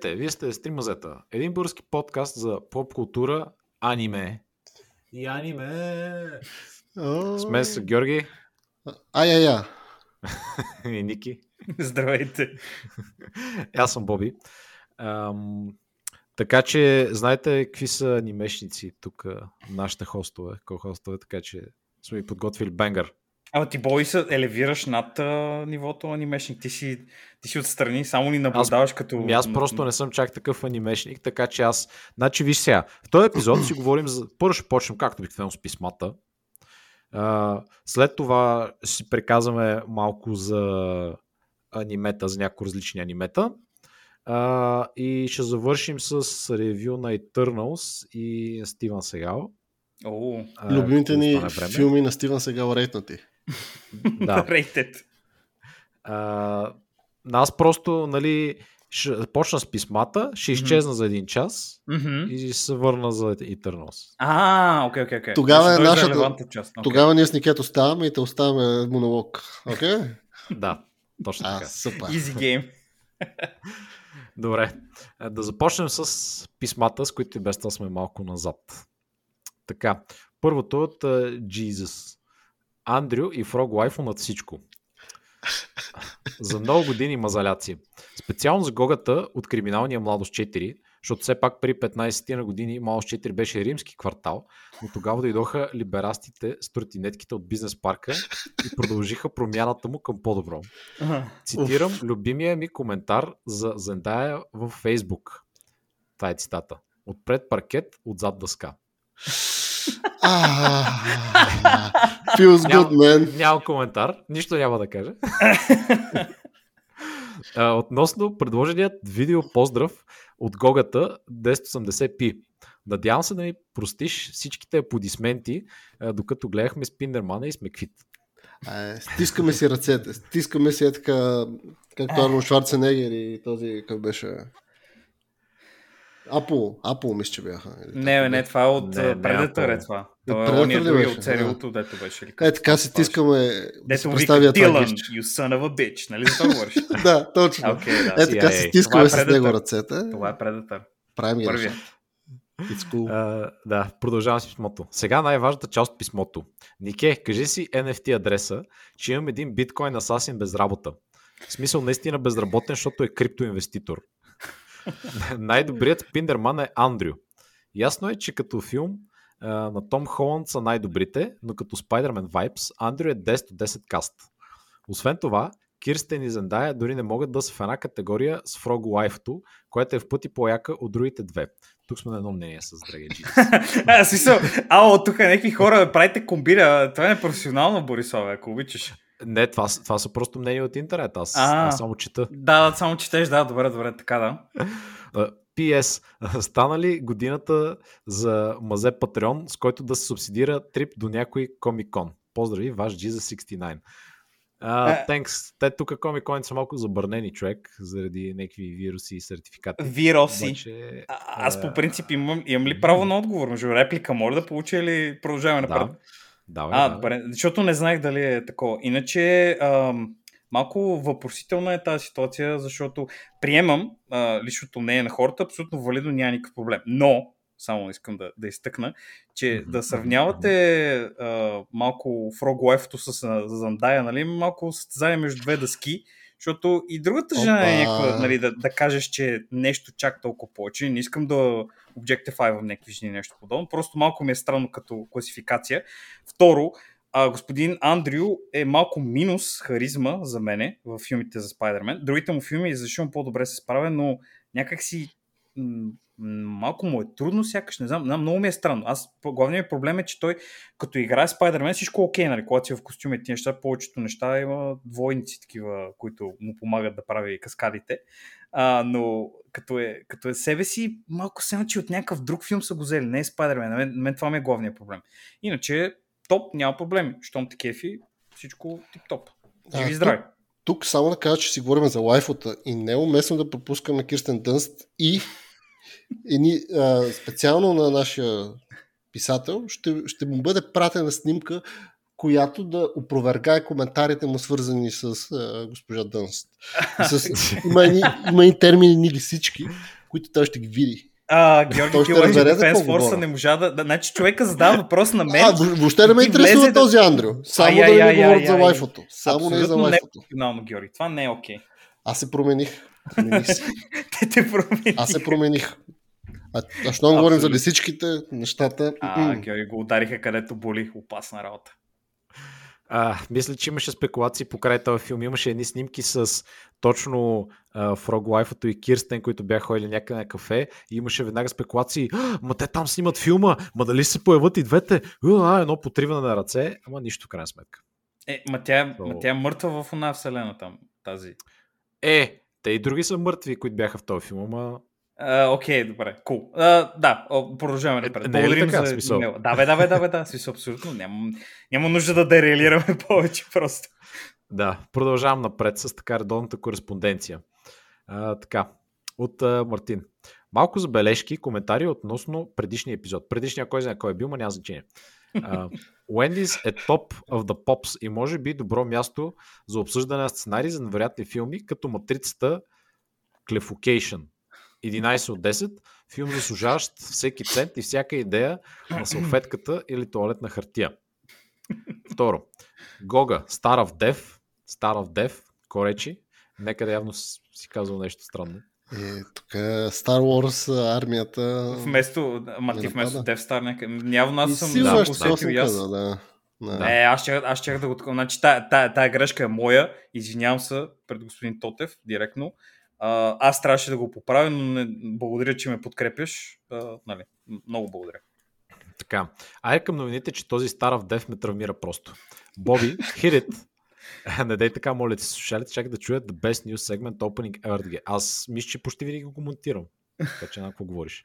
Здравейте, вие сте Стримазета. Един български подкаст за поп култура, аниме. И аниме. Сме с Георги. Ай, ай, ай. и Ники. Здравейте. Аз съм Боби. Ам, така че, знаете какви са анимешници тук, нашите хостове, ко-хостове, така че сме ви подготвили бенгър. Ама ти бой се елевираш над а, нивото анимешник. Ти си, ти си отстрани, само ни наблюдаваш аз, като... Ми аз просто не съм чак такъв анимешник, така че аз... Значи виж сега, в този епизод си говорим за... Първо ще почнем както обикновено с писмата. А, след това си приказваме малко за анимета, за някои различни анимета. А, и ще завършим с ревю на Eternals и Стивен Сегал. О, Любимите ни филми на Стивен Сегал рейтнати. Да. Rated. А, аз просто, нали, ще почна с писмата, ще изчезна mm-hmm. за един час mm-hmm. и се върна за Eternals. А, окей, окей, окей. Тогава е нашата... част. Okay. Тогава ние с Никет оставаме и те оставаме монолог. Окей? Okay? да, точно така. А, супер. Easy game. Добре. Да започнем с писмата, с които и без това сме малко назад. Така, първото е от uh, Jesus. Андрю и Фрог Лайфо над всичко. За много години мазаляция. Специално за Гогата от криминалния Младост 4, защото все пак при 15 на години Младост 4 беше римски квартал, но тогава дойдоха либерастите с тротинетките от бизнес парка и продължиха промяната му към по-добро. Цитирам любимия ми коментар за Зендая в Фейсбук. Това е цитата. Отпред паркет, отзад дъска. Feels good, man. Няма коментар, нищо няма да кажа. Относно предложеният видео поздрав от Гогата 1080p. Надявам се да ми простиш всичките аплодисменти, докато гледахме Спиндермана и Смеквит. Стискаме си ръцете. Стискаме си е така, както Арно Шварценегер и този, как беше... Apple, Apple мисля, че бяха. Не, не, това е от Predator е това. Това е ония други от сериалото, дето беше. Или е, така си тискаме. Дето вика Дилан, you son of a bitch, нали за това говориш? да, точно. Okay, да. Е, така си стискаме с него ръцете. Това е Predator. Правим Първият. It's cool. Uh, да, продължавам с писмото. Сега най-важната част от писмото. Нике, кажи си NFT адреса, че имам един биткоин асасин без работа. В смисъл наистина безработен, защото е криптоинвеститор. Най-добрият Спиндерман е Андрю. Ясно е, че като филм на Том Холанд са най-добрите, но като Spider-Man Vibes, Андрю е 10 от 10 каст. Освен това, Кирстен и Зендая дори не могат да са в една категория с Фрог Лайфто, което е в пъти по-яка от другите две. Тук сме на едно мнение с Драги А, смисъл, ало, тук някакви хора правите комбира. Това е професионално, Борисове, ако обичаш. Не, това, това са просто мнения от интернет. Аз, а, аз само чета. Да, да, само четеш, да, добре, добре, така да. PS. Стана ли годината за мазе Патреон, с който да се субсидира трип до някой Комикон? Поздрави, ваш G69. Uh, thanks. Те тук комиконите са малко забърнени човек, заради някакви вируси и сертификати. Вируси. Обаче, а, аз по принцип имам, имам ли право на отговор? Между реплика може да получа или продължаваме напред? Да. Давай, а, да. добре, защото не знаех дали е такова. Иначе, ам, малко въпросителна е тази ситуация, защото приемам а, личното мнение на хората, абсолютно валидно няма никакъв проблем. Но, само искам да, да изтъкна, че mm-hmm. да сравнявате а, малко Frog Life с Зандая, нали, малко състезание между две дъски, защото и другата жена е някаква, нали, да, да кажеш, че нещо чак толкова повече. Не искам да objectify някакви жени нещо подобно. Просто малко ми е странно като класификация. Второ, а, господин Андрю е малко минус харизма за мене в филмите за Спайдермен. Другите му филми защото по-добре се справя, но някак си м- малко му е трудно, сякаш, не знам, много ми е странно. Аз, главният ми проблем е, че той, като играе Спайдермен, всичко е окей, нали, когато си в костюми и неща, повечето неща има двойници такива, които му помагат да прави каскадите. А, но като е, като е себе си, малко се че от някакъв друг филм са го взели, не е Спайдермен. На мен, мен това ми е главният проблем. Иначе, топ, няма проблеми. Щом те кефи, всичко тип-топ. Живи здрави. Тук, тук само да кажа, че си говорим за лайфота и не е уместно да пропускаме Кирстен Дънст и ни, а, специално на нашия писател ще, ще му бъде пратена снимка, която да опровергае коментарите му, свързани с а, госпожа Дънст. И с, има, едни, има и термини лисички, които той ще ги види. А, Георги какво Force говоря. не можа да... да... Значи човека задава въпрос на мен. А, въ- въобще не ме интересува да- този Андрю. Само Ай, да не говорят за ай. лайфото. Само не за е лайфото. професионално, Георги. Това не е окей. Аз се промених. Промених се. Те те промени. Аз се промених. А, а щом говорим за лисичките, нещата... А. Георги го удариха където боли. Опасна работа. А, мисля, че имаше спекулации покрай този филм. Имаше едни снимки с точно а, Фрог Лайфото и Кирстен, които бяха ходили някъде на кафе. И имаше веднага спекулации. «А, Ма те там снимат филма. Ма дали се появят и двете? А, едно потриване на ръце. Ама нищо в крайна сметка. Е, ма тя, ма То- тя е мъртва в една вселена там. Тази. Е, те и други са мъртви, които бяха в този филм. Ама Окей, добре, кул. Cool. да, о, продължаваме Е, напред. не е ли Благодарим така, за смисъл? имейла. Да, бе, да, бе, да, бе, да, смисъл, абсолютно. Няма, няма нужда да дереалираме повече просто. Да, продължавам напред с така редовната кореспонденция. А, така, от а, Мартин. Малко забележки, коментари относно предишния епизод. Предишния кой знае кой е бил, ма няма значение. Wendy's е топ of the pops и може би добро място за обсъждане на сценарии за невероятни филми, като Матрицата Клефокейшн. 11 от 10. Филм заслужаващ всеки цент и всяка идея на салфетката или туалетна хартия. Второ. Гога, Death, Star of Death, Коречи. Некъде явно с- си казал нещо странно. Е, тук е Star Wars армията... Вместо, ма ти вместо. Death Star, някъде. Явно аз И съм да, усетил и аз. да. да. Е, аз ще, аз ще да го. Значи, тая, тая, тая грешка е моя. Извинявам се пред господин Тотев директно. А, аз трябваше да го поправя, но не, благодаря, че ме подкрепяш. А, нали, много благодаря. Така. Айде към новините, че този of Death ме травмира просто. Боби, it. Не дай така, моля ти, слушалите, чак да чуят The Best News Segment Opening Ever. Аз мисля, че почти винаги го монтирам. Така че на какво говориш.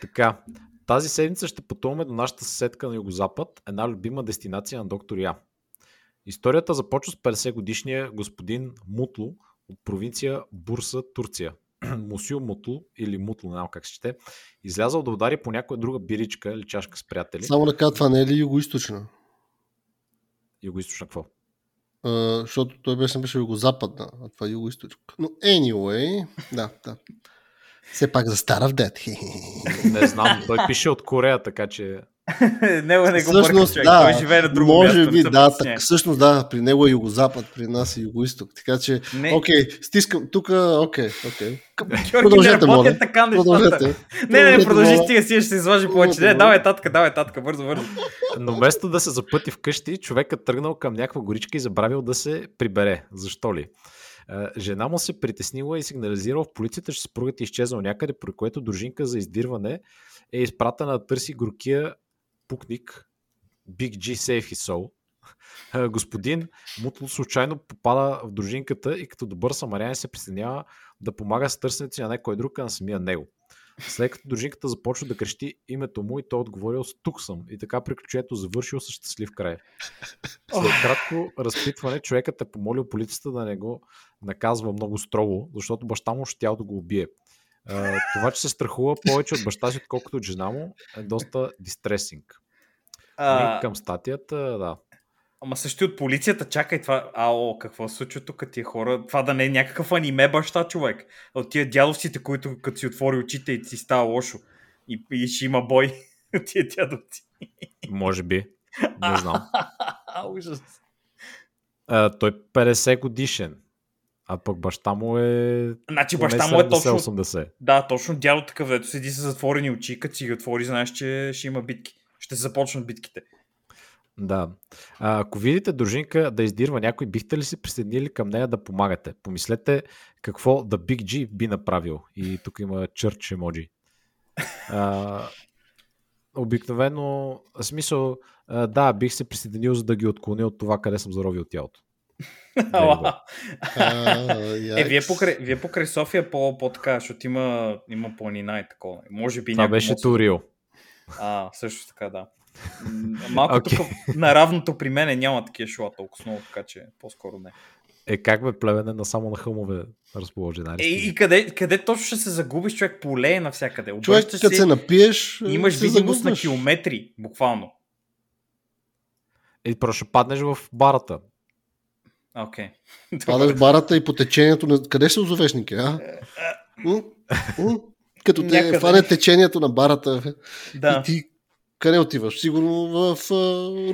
Така, тази седмица ще пътуваме до нашата съседка на югозапад, една любима дестинация на доктор Я. Историята започва с 50 годишния господин Мутло от провинция Бурса, Турция. Мусил Мутло или Мутло, не знам как се чете, излязъл да удари по някоя друга биричка или чашка с приятели. Само да кажа, това не е ли юго-источна? Юго-источна какво? А, защото той беше, беше юго-западна, а това е юго-источна. Но anyway, да, да. Все пак за Star of Death. Не знам, той пише от Корея, така че не, не го бърка, Всъщност, човек. да, Той живее на друго може място. би, да, так, всъщност да, при него е юго-запад, при нас е юго-исток. Така че, Не, окей, стискам, тук, окей, окей. Продължете, не работят моля. така нещата. Продължете. Не, не, не, продължи, стига, стига, ще се излажи повече. Не, давай татка, давай татка, бързо, бързо. Но вместо да се запъти вкъщи, човекът тръгнал към някаква горичка и забравил да се прибере. Защо ли? Е, Жена му се притеснила и сигнализирала в полицията, че съпругът е изчезнал някъде, при което дружинка за издирване е изпратена да търси горкия пукник Big G Save His Soul. Е, Господин Мутло случайно попада в дружинката и като добър самарянин се присъединява да помага с търсенето си на някой друг, а на самия него. След като дружинката започва да крещи името му и той отговорил с тук съм и така приключението завършило с щастлив край. След кратко разпитване човекът е помолил полицията да не го наказва много строго, защото баща му щял да го убие. Това, че се страхува повече от баща си, отколкото от жена му, е доста дистресинг. А, Линк към статията, да. Ама също и от полицията, чакай това. Ао, какво се случва тук тия хора? Това да не е някакъв аниме баща човек. От тия дядовците, които като си отвори очите и си става лошо. И, и ще има бой от тия дядовци. Може би. Не знам. Ужас. А, той 50 годишен. А пък баща му е... Значи баща му е точно... 70-80. Да, точно дядо такъв, дето седи с затворени очи, като си ги отвори, знаеш, че ще има битки. Ще се започнат битките. Да. А, ако видите дружинка да издирва някой, бихте ли се присъединили към нея да помагате? Помислете какво The Big G би направил. И тук има чърч емоджи. А, обикновено, в смисъл, да, бих се присъединил, за да ги отклоня от това, къде съм заровил тялото. Е, вие покрай, вие покрай София по, по така, защото има, има планина и такова. Може би Това беше Турио. А, също така, да. Малко Окей. тук на равното при мен няма такива шоа толкова много, така че по-скоро не. Е, как бе плевене на само на хълмове разположи? Нали? Е, и къде, къде точно ще се загубиш, човек полее навсякъде. Човек, Обръщаш като се напиеш, имаш се видимост на загубваш. километри, буквално. И просто ще паднеш в барата. Окей. Падаш в барата и по течението на... Къде се озовеш, а? М? М? Като те Някъде. фане течението на барата. Да. и ти къде отиваш? Сигурно в а,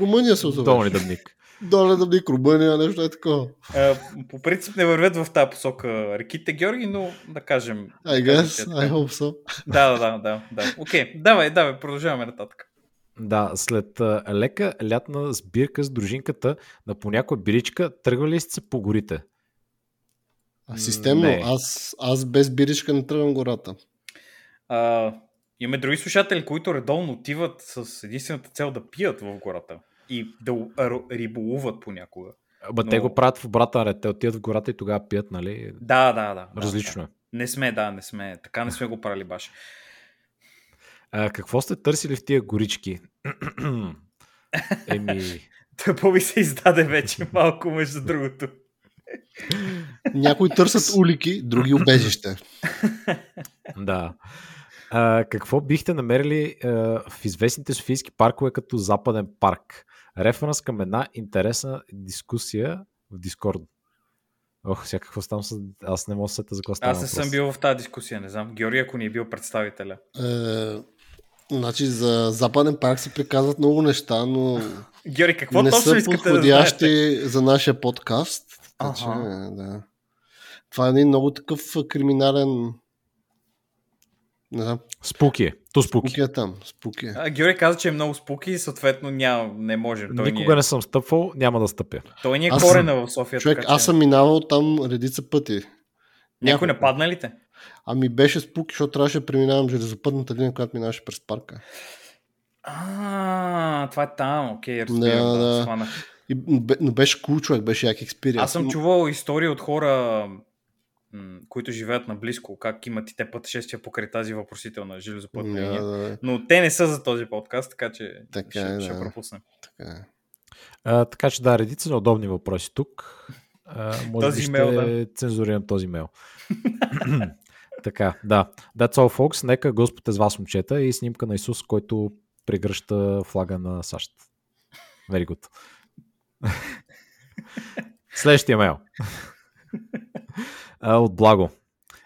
Румъния се озовеш. Долни дъбник. Доле да бник, Румъния, нещо е такова. А, по принцип не вървят в тази посока реките, Георги, но да кажем. I да guess, че е I hope so. Да, да, да, да. да. Окей, давай, давай, продължаваме нататък. Да, след а, лека лятна сбирка с дружинката на по някоя биричка, тръгвали сте се по горите. А, системно, Не. аз, аз без биричка не тръгвам гората. А, имаме други слушатели, които редовно отиват с единствената цел да пият в гората и да риболуват понякога. Ама Но- те го правят в обратен ред. Те отиват в гората и тогава пият, нали? Да, да, да. Различно е. да. Не сме, да, не сме. Така не сме го правили баш. А, какво сте търсили в тия горички? Еми, Тъпо ми се издаде вече малко, между другото. Някои търсят улики, други убежище. да. А, какво бихте намерили а, в известните софийски паркове като Западен парк? Референс към една интересна дискусия в Дискорд. Ох, сега какво става с... Аз не мога да се сета за какво става Аз не съм бил в тази дискусия, не знам. Георги, ако ни е бил представителя. Е, значи за Западен парк се приказват много неща, но Георги, какво не точно са искате да подходящи знаете? за нашия подкаст. Така че, Аха. да. Това е един много такъв криминален... Не знам, Спуки е. То спуки. спуки е там. Спуки е. А, Георги каза, че е много спуки и съответно няма, не можем. Той Никога ни е, не съм стъпвал, няма да стъпя. той ни е Аз съм- корена в София. Човек, така, аз че- съм минавал там редица пъти. Някой нападна ли те? Ами беше спуки, защото трябваше да преминавам железопътната линия, която минаваше през парка. А, това е там, окей, разбирам, да, да. И, но бе- но беше cool човек, беше як експириенс. Аз съм чувал истории от хора, които живеят наблизко, как имат и те пътешествия покрай тази въпросителна железопътна Да, линия. да, Но те не са за този подкаст, така че Така ще, е, ще да. пропуснем. така е. А, така че да, редица неудобни въпроси тук. А, може Този би ще имейл, да. цензурирам този имейл. така, да. That's all, folks. Нека Господ е с вас, момчета, и снимка на Исус, който прегръща флага на САЩ. Very good. Следващия имейл. А, От Благо.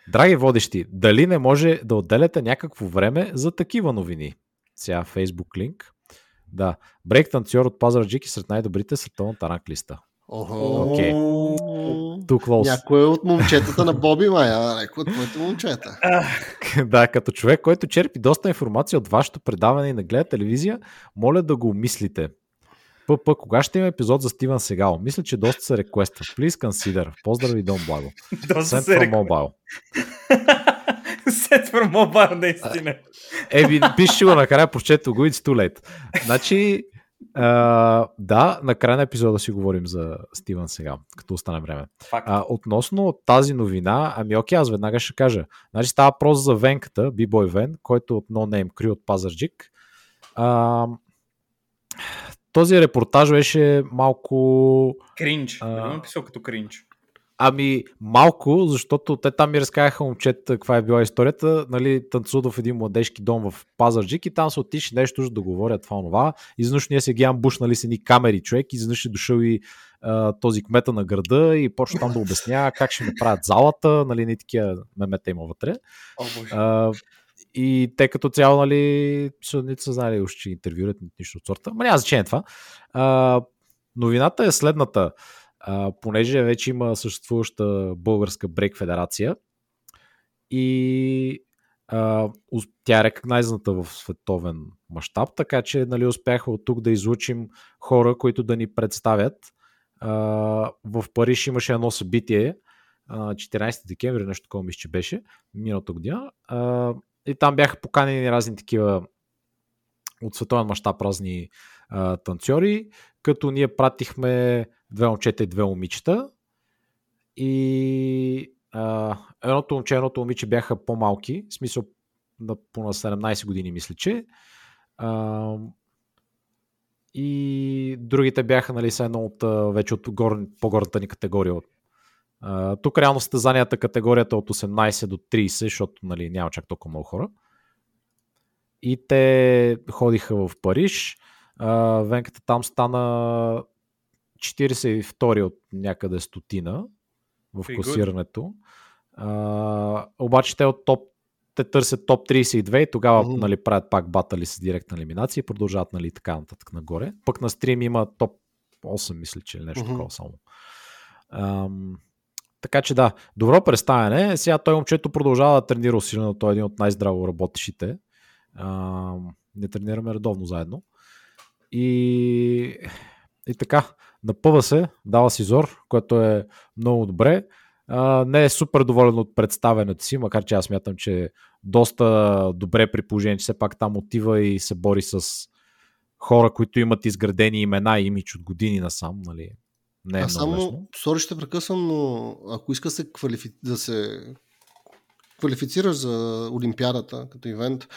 Драги водещи, дали не може да отделяте някакво време за такива новини? Сега Facebook линк. Да. Брейк танцор от Пазарджик и сред най-добрите световната ранг листа. Охо. Окей. Close. Някой от момчетата на Боби Майя, някой от твоите момчета. да, като човек, който черпи доста информация от вашето предаване и не гледа телевизия, моля да го умислите. ПП, кога ще има епизод за Стивън Сегал? Мисля, че доста се реквества. Please consider. Поздрави, Дон Благо. Доста Send се mobile. Set for mobile, наистина. Еби, пиши го накрая, прочето го, it's too late. Значи, а, да, накрая на епизода си говорим за Стивън сега, като остане време. Факт. Относно тази новина, ами окей, аз веднага ще кажа. Значи става въпрос за Венката, B-Boy Вен, който от No Name Crew от Пазарджик. Този репортаж беше малко... Кринч. а- Не го написал като кринч. Ами, малко, защото те там ми разказаха момчета каква е била историята. Нали, танцува в един младежки дом в Пазарджик и там се отишли нещо за да говорят това това. Изведнъж ние се ги амбушнали с едни камери човек изведнъж е дошъл и а, този кмета на града и почва там да обяснява как ще направят залата, нали, не такива мемета има вътре. О. А, и те като цяло, нали, са- не са знали още, че интервюрат ни- нищо от сорта. Ма няма значение това. А, новината е следната. А, понеже вече има съществуваща българска брейк федерация и а, тя е рекогнайзната в световен мащаб, така че нали, успяха от тук да излучим хора, които да ни представят. А, в Париж имаше едно събитие, а, 14 декември, нещо такова мисля, че беше, миналата година. А, и там бяха поканени разни такива от световен мащаб разни а, танцори, като ние пратихме две момчета и две момичета. И а, едното момче едното момиче бяха по-малки, в смисъл на, по на 17 години, мисля, че. А, и другите бяха нали, са едно от, вече от гор, по-горната ни категория. А, тук реално състезанията категорията от 18 до 30, защото нали, няма чак толкова много хора. И те ходиха в Париж. А, Венката там стана 42 от някъде стотина в класирането. А, обаче те от топ те търсят топ 32 и тогава mm-hmm. нали, правят пак батали с директна елиминация и продължават нали, така нататък нагоре. Пък на стрим има топ 8, мисля, че или нещо mm-hmm. такова само. Ам, така че да, добро представяне. Сега той момчето продължава да тренира усилено. Той е един от най-здраво работещите. Не тренираме редовно заедно. И, и така, напъва се, дава си зор, което е много добре а, не е супер доволен от представенето си, макар че аз смятам, че е доста добре при положение, че все пак там отива и се бори с хора, които имат изградени имена и имидж от години насам, нали? Не е а само, лесно. сори ще прекъсвам, но ако иска се квалифи... да се квалифицираш за Олимпиадата като ивент,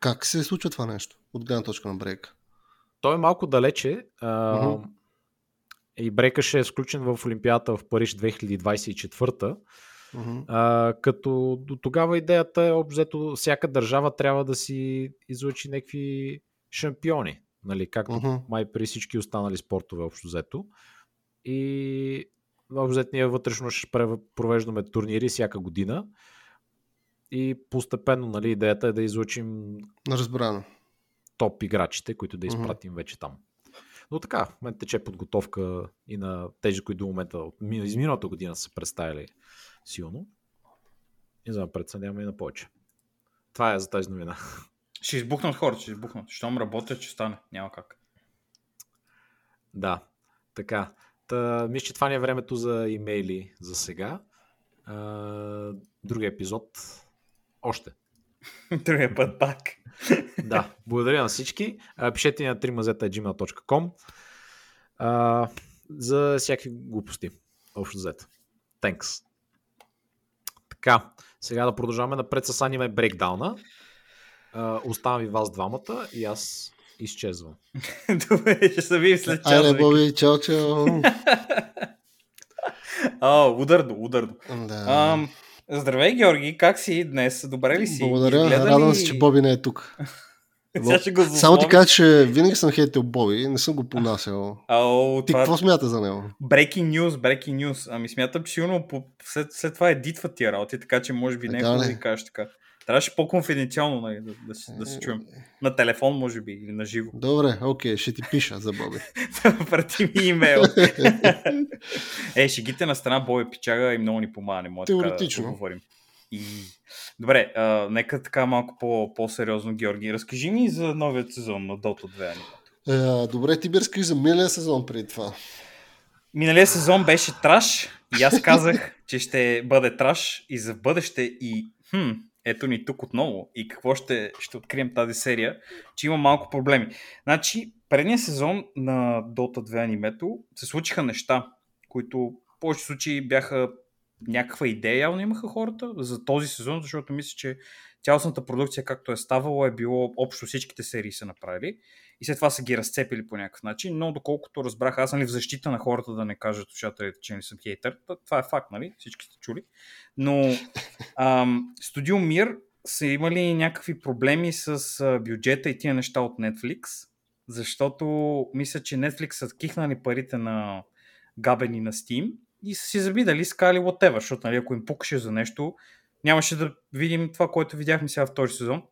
как се случва това нещо от гледна точка на брейк? Той е малко далече. А, uh-huh и Брекаше е включен в Олимпиада в Париж 2024. Uh-huh. А, като до тогава идеята е обзето всяка държава трябва да си излучи някакви шампиони, нали, както uh-huh. май при всички останали спортове общо взето. И обзет ние вътрешно ще провеждаме турнири всяка година и постепенно нали, идеята е да излучим Разбрано. топ играчите, които да изпратим uh-huh. вече там. Но така, в момента тече подготовка и на тези, които до момента из миналата година са представили силно. И за напред се и на повече. Това е за тази новина. Ще избухнат хората, ще избухнат. Щом работят, ще стане. Няма как. Да, така. Та, мисля, че това не е времето за имейли за сега. другия епизод още. Другия път пак. да, благодаря на всички. Пишете ни на 3mazeta.gmail.com за всякакви глупости. Общо взето. Thanks. Така, сега да продължаваме напред с аниме брейкдауна. Оставам ви вас двамата и аз изчезвам. Добре, ще се видим след час. Айде, Боби, чао, чао. О, ударно, ударно. Да. Ам, Здравей, Георги, как си днес? Добре ли си? Благодаря, Изгледа радвам се, че Боби не е тук. го Само ти кажа, че винаги съм хейтил Боби, не съм го понасял. Ау, ти това... какво смята за него? Breaking news, breaking news. Ами смятам, че сигурно след, след това едитва тия работи, така че може би не е да ви кажеш така. Трябваше по-конфиденциално нали, да, да, да, да се чуем. На телефон, може би, или на живо. Добре, окей, ще ти пиша за Боби. Прати ми имейл. е, шегите на страна Боби Пичага и много ни помага. Не може Теоретично. да говорим. И... Добре, а, нека така малко по- по-сериозно, Георги. Разкажи ми за новият сезон на Dota 2 е, добре, ти би разкажи за миналия сезон преди това. Миналия сезон беше траш и аз казах, че ще бъде траш и за бъдеще и хм, ето ни тук отново и какво ще, ще открием тази серия, че има малко проблеми. Значи, предния сезон на Dota 2 анимето се случиха неща, които в повече случаи бяха някаква идея явно имаха хората за този сезон, защото мисля, че цялостната продукция, както е ставало, е било общо всичките серии са направили и след това са ги разцепили по някакъв начин, но доколкото разбрах, аз съм ли в защита на хората да не кажат слушателите, че не съм хейтър, това е факт, нали? Всички сте чули. Но ам, Студио Мир са имали някакви проблеми с бюджета и тия неща от Netflix, защото мисля, че Netflix са кихнали парите на габени на Steam и са си забидали скали whatever, защото нали, ако им пукаше за нещо, нямаше да видим това, което видяхме сега в този сезон.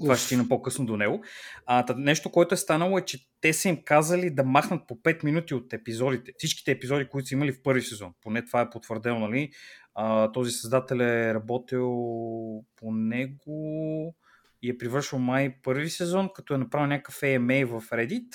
Това ще стигна по-късно до него. А, тъд, нещо, което е станало е, че те са им казали да махнат по 5 минути от епизодите. Всичките епизоди, които са имали в първи сезон. Поне това е потвърдено, нали? А, този създател е работил по него и е привършил май първи сезон, като е направил някакъв AMA в Reddit.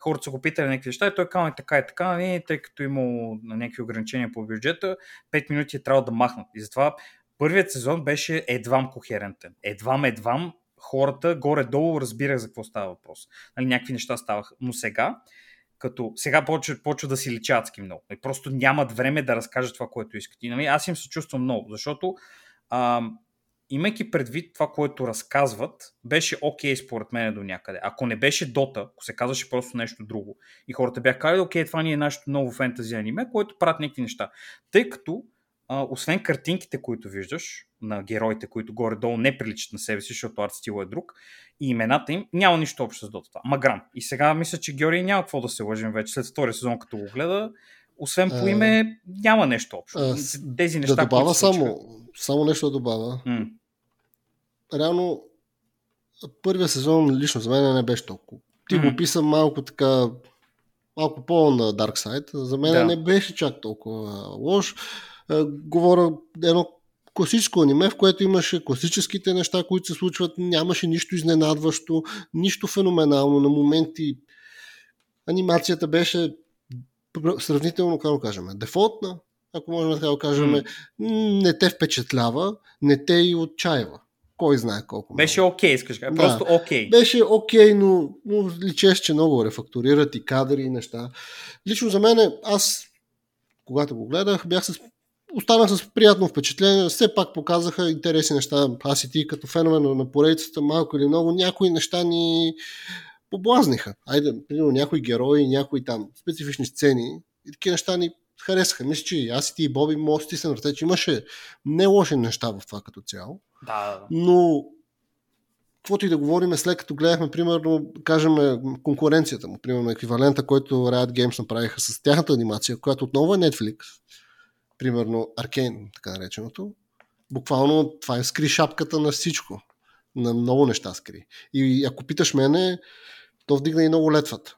Хората са го питали някакви неща и той казал и така и така, нали, тъй като имал някакви ограничения по бюджета, 5 минути е трябвало да махнат. И затова първият сезон беше едвам кохерентен. Едвам, едвам хората горе-долу разбирах за какво става въпрос. Нали, някакви неща ставаха. Но сега като сега почва, почва да си лича много. И просто нямат време да разкажат това, което искат. И нали, аз им се чувствам много, защото а, имайки предвид това, което разказват, беше окей okay, според мен до някъде. Ако не беше Дота, ако се казваше просто нещо друго и хората бяха казали, окей, това ни е нашето ново фентази аниме, което правят някакви неща. Тъй като, а, освен картинките, които виждаш на героите, които горе-долу не приличат на себе си, защото арт стил е друг, и имената им, няма нищо общо с Дота. Маграм. И сега мисля, че Георги няма какво да се лъжим вече след втория сезон, като го гледа. Освен по име, няма нещо общо. Тези неща, да добавя само, само нещо да добавя. М. реално първия сезон лично за мен не беше толкова. Ти Мгм. го описа малко така, малко по на Dark Side. За мен Да. не беше чак толкова лош. Е, Говоря едно класическо аниме, в което имаше класическите неща, които се случват, нямаше нищо изненадващо, нищо феноменално. На моменти анимацията беше сравнително, как да кажем, дефолтна, ако можем така да кажем, М. не те впечатлява, не те и отчаива. Кой знае колко. Беше окей, искаш да кажа. Да. Просто окей. Беше окей, но, но личеше, че много рефакторират и кадри и неща. Лично за мен, аз, когато го гледах, бях с останах с приятно впечатление. Все пак показаха интересни неща. Аз и ти като фенове на на поредицата, малко или много, някои неща ни поблазниха. Айде, примерно някои герои, някои там специфични сцени и такива неща ни харесаха. Мисля, че и аз и ти и Боби може се ръце, че имаше не лоши неща в това като цяло. Да, да. Но каквото и да говорим, след като гледахме, примерно, кажем, конкуренцията му, примерно, еквивалента, който Riot Games направиха с тяхната анимация, която отново е Netflix, примерно Arcane, така нареченото, буквално това е скри шапката на всичко. На много неща скри. И ако питаш мене, то вдигна и много летвата.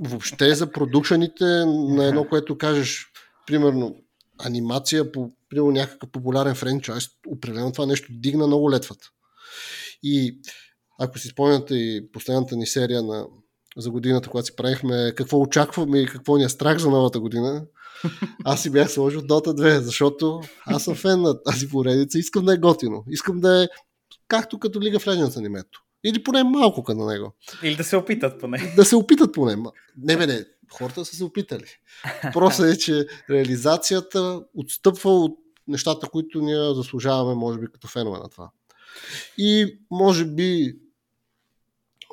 Въобще за продукшените на едно, което кажеш, примерно, анимация по примерно, някакъв популярен франчайз, определено това нещо дигна много летвата. И ако си спомняте и последната ни серия на, за годината, когато си правихме какво очакваме и какво ни е страх за новата година, аз си бях сложил Dota 2, защото аз съм фен на тази поредица, искам да е готино, искам да е както като League of Legends анимето. Или поне малко като него. Или да се опитат поне. Да се опитат поне. Не бе, не, хората са се опитали. Просто е, че реализацията отстъпва от нещата, които ние заслужаваме, може би, като фенове на това. И може би,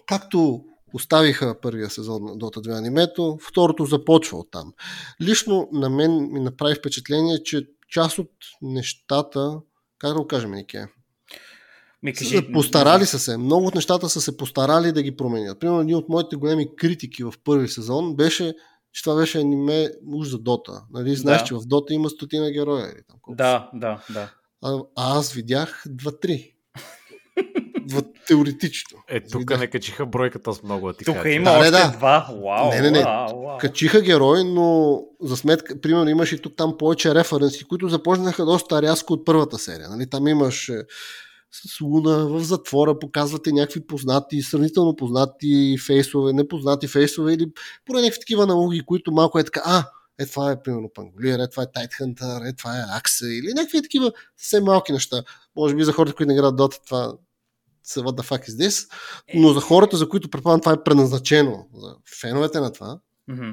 както Оставиха първия сезон на Dota 2 анимето, второто започва от там. Лично на мен ми направи впечатление, че част от нещата, как да го кажем, Нике? Ми кажи... Постарали са се. Много от нещата са се постарали да ги променят. Примерно, един от моите големи критики в първи сезон беше, че това беше аниме уж за Дота. Нали? Знаеш, да. че в Дота има стотина героя. Там, да, да, да. А, а аз видях 2-3 в теоретично. Е, тук не качиха бройката с много, а Тук има да, още да. два. Вау, не, не, не. Вау, вау. Качиха герой, но за сметка, примерно имаш и тук там повече референси, които започнаха доста рязко от първата серия. Нали? Там имаш е, с Луна в затвора, показвате някакви познати, сравнително познати фейсове, непознати фейсове или поне някакви такива аналогии, които малко е така, а, е това е примерно Панголия, е това е Тайтхантър, е това е Акса или някакви такива съвсем малки неща. Може би за хората, които не играят Дота, това what the fuck is this, но за хората, за които предполагам това е предназначено, за феновете на това, Мгм.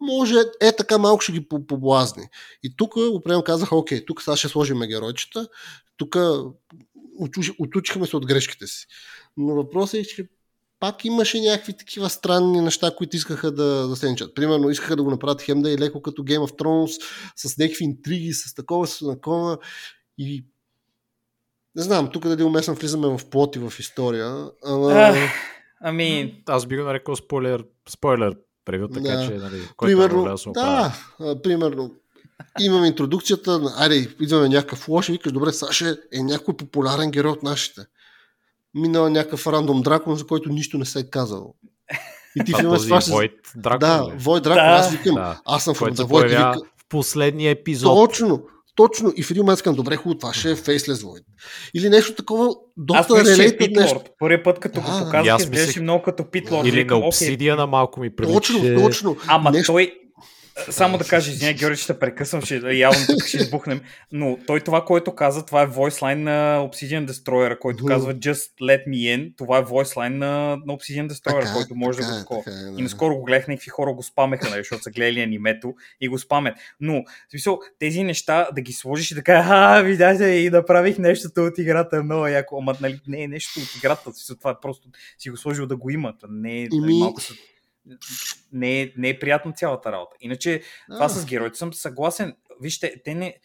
може е така малко ще ги по- поблазни. И тук определено казаха, окей, тук сега ще сложим геройчета, тук отуч- отучихме се от грешките си. Но въпросът е, че пак имаше някакви такива странни неща, които искаха да засенчат. Примерно искаха да го направят хем да е леко като Game of Thrones, с някакви интриги, с такова, с такова. И не знам, тук дали уместно влизаме в плот и в история. Ама... Ах, Ами, Аз би го нарекал спойлер, спойлер превю, така Да. че, нали, който примерно, оправя. да, а, примерно, имам интродукцията, на- айде, идваме някакъв лош и викаш, добре, Саша е някой популярен герой от нашите. Минал някакъв рандом дракон, за който нищо не се е казал. И ти А филма този това ще... Войт Дракон, Да, ли? Вой дракон, Да. аз викам, Да. аз съм Войт. и появява вика, в последния епизод. Точно, точно. И в един момент казвам, добре, хубаво, това ще е Faceless Void. Или нещо такова, аз доста мисля, че е нещо. Първият път, като Да, го показах, аз изглеждаше мислех- много като Питлорд. Или Викам, на обсидия на малко ми прилича. Точно, точно. Ама нещо, той... Само да кажа, извиня, Георги, ще прекъсвам, че явно тук ще избухнем, но той това, което каза, това е voice line на Obsidian Destroyer, който казва Just let me in. Това е voice line на, на Obsidian Destroyer, Така е, който може да така го е, такова. така е, да. И наскоро го гледах, някакви хора го спамеха, нали, защото са гледали анимето и го спамят. Но, в смисъл, тези неща да ги сложиш и да кажеш, а, видяте, и направих нещото от играта, много яко. Ама, нали, не е нещо от играта, това е просто си го сложил да го има. Не е, нали, Ими- малко са не е, не е приятна цялата работа. Иначе, това А. с героите съм съгласен. Вижте, те не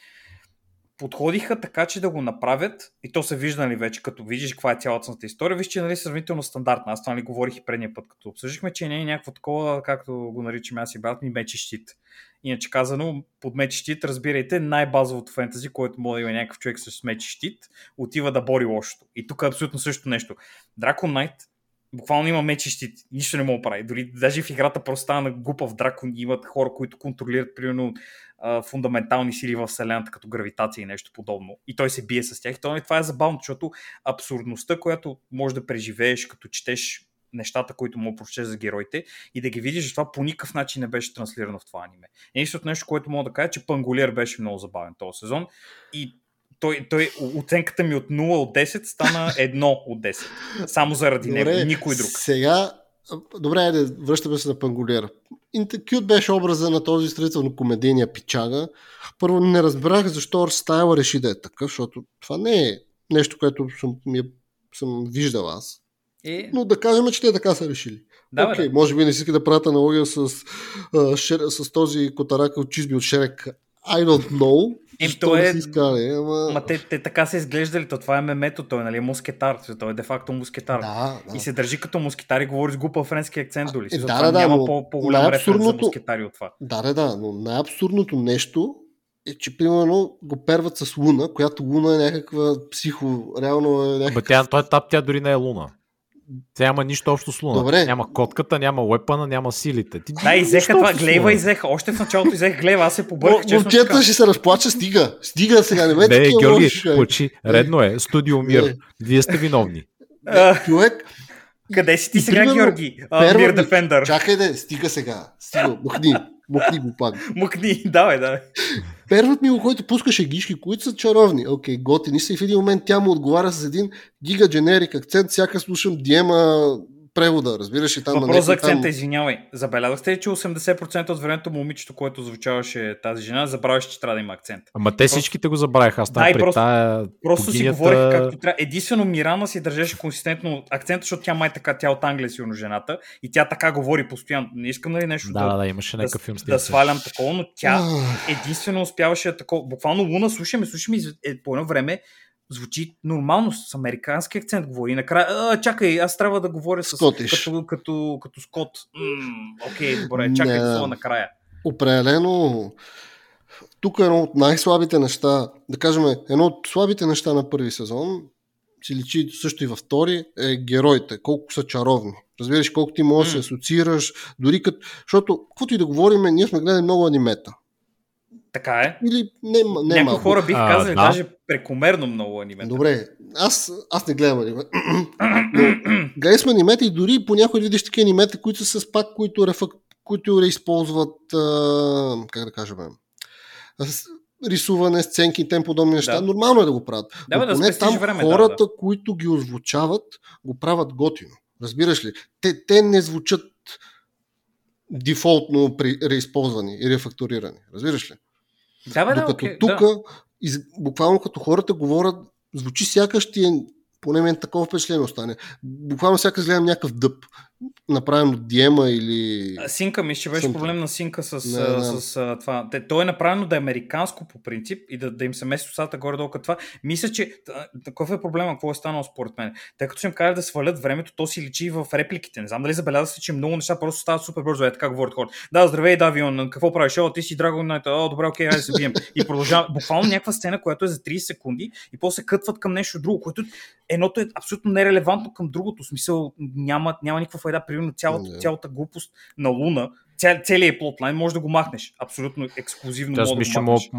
подходиха така, че да го направят и то се вижда нали, вече, като видиш каква е цялата история, виж, че нали, сравнително стандартна. Аз това нали, говорих и предния път, като обсъждахме, че не е някакво такова, както го наричаме аз и брат ми, меч и щит. Иначе казано, под меч и щит, разбирайте, най-базовото фентази, което може да има някакъв човек с меч и щит, отива да бори лошото. И тук е абсолютно също нещо. Dragon Knight буквално има меч и щит. Нищо не мога прави. Дори даже в играта просто стана глупав дракон имат хора, които контролират примерно фундаментални сили в Вселената, като гравитация и нещо подобно. И той се бие с тях. И то, това е забавно, защото абсурдността, която може да преживееш, като четеш нещата, които му прочеш за героите и да ги видиш, това по никакъв начин не беше транслирано в това аниме. Единственото нещо, което мога да кажа, е, че Панголиер беше много забавен този сезон и той, той, оценката ми от 0 от 10 стана 1 от 10. Само заради него, никой друг. Сега, добре, айде, връщаме се на Панголера. Кют беше образа на този строително комедийния пичага. Първо не разбрах защо Арстайла реши да е такъв, защото това не е нещо, което съм, ми, е- съм виждал аз. Е, Но да кажем, че те така са решили. да, Окей, да. може би не си иска да правят аналогия с, а, шер, с този котарак от чизби от Шерек. I don't know. Е, защо е- си искали, ама... Ма те, те така са изглеждали, то това е мемето, той нали, е мускетар, той е де-факто мускетар. Да, да. И се държи като мускетар и говори с глупа френски акцент доли. Е, Е, да, да, да, няма но по- по-голям референс за най-абсурдното- мускетари от това. Да, да, да, но най-абсурдното нещо е, че примерно го перват с Луна, която Луна е някаква психо, реално е някаква... Ама тя, този етап тя дори не е луна. Тя няма нищо общо с луна. Добре. Няма котката, няма уепана, няма силите. Ти, Да, изеха това, глева изеха. Още в началото изех глева, аз се побърках, честно Момчета така. ще се разплача, стига. Стига сега, не ме Не, такива Георги, лоши. Редно е. Студио Мир. Не. Вие сте виновни. Човек, Къде си ти сега, Георги? Мир Дефендър. чакай де, стига сега. Стига, махни, махни го пак. Мъкни, давай, давай. Первът ми, който пускаше гишки, които са чаровни. Окей, готини са и в един момент тя му отговаря с един гига дженерик акцент, сяка слушам диема превода, разбираш ли там Въпрос за някой там- акцента, извинявай. Забелязахте ли, че 80% от времето момичето, което звучаваше тази жена, забравяше, че трябва да има акцент. Ама те всичките го забравиха. Аз там Да, и при просто- тая Просто си богинята- говорих както трябва. Единствено Мирана си държеше консистентно акцента, защото тя май така, тя от Англия сигурно жената и тя така говори постоянно. Не искам нали нещо Да, да, да, имаше да, някакъв филм с да свалям такова, но тя единствено успяваше такова. Буквално Луна слушаме, слушаме и е, по едно време звучи нормално, с американски акцент говори. Накрая, а, чакай, аз трябва да говоря с, Скотиш. като, като, като Скот. М, Окей, добре, чакай слова накрая. Определено тук е едно от най-слабите неща, да кажем, едно от слабите неща на първи сезон, си личи също и във втори, е героите, колко са чаровни. Разбираш колко ти можеш да се асоциираш, дори като... Защото, каквото и да говорим, ние сме гледали много анимета. Така е. Или не, не Някои малко. хора бих А, казали да. даже прекомерно много аниме. Добре, аз, аз не гледам анимета. Но гледали сме анимета и дори по някои видиш такива анимета, които са с пак, които, рефак... които реизползват, а... как да кажем, рисуване, сценки и тем подобни неща. Да. Нормално е да го правят. Да, Но да поне там време, да, хората, които ги озвучават, го правят готино. Разбираш ли? Те, те не звучат дефолтно при реизползвани и рефакторирани. Разбираш ли? Да, бе, да, Докато окей, тук, да. из, буквално като хората говорят, звучи сякаш ти е, поне мен такова впечатление остане. Буквално сякаш гледам някакъв дъб, направен от диема или... Синка ми, че беше Съм- проблем на синка с, Не, не. с а, това. Те, то е направено да е американско по принцип и да, да им се мести устата горе-долу като това. Мисля, че такъв е проблема, какво е станало според мен. Тъй като са им казали да свалят времето, то си личи в репликите. Не знам дали забелязахте, че много неща просто стават супер бързо. Е така говорят хората. Да, здравей, Давион, какво правиш? О, ти си Dragon Knight. О, добре, окей, айде да се бием. И продължава. Буквално някаква сцена, която е за 30 секунди и после кътват към нещо друго, което едното е абсолютно нерелевантно към другото. В смисъл няма, няма никаква файда. Примерно цялата, Не. цялата глупост на Луна, ця, целият плотлайн може да го махнеш. Абсолютно ексклюзивно Аз може да го махнеш.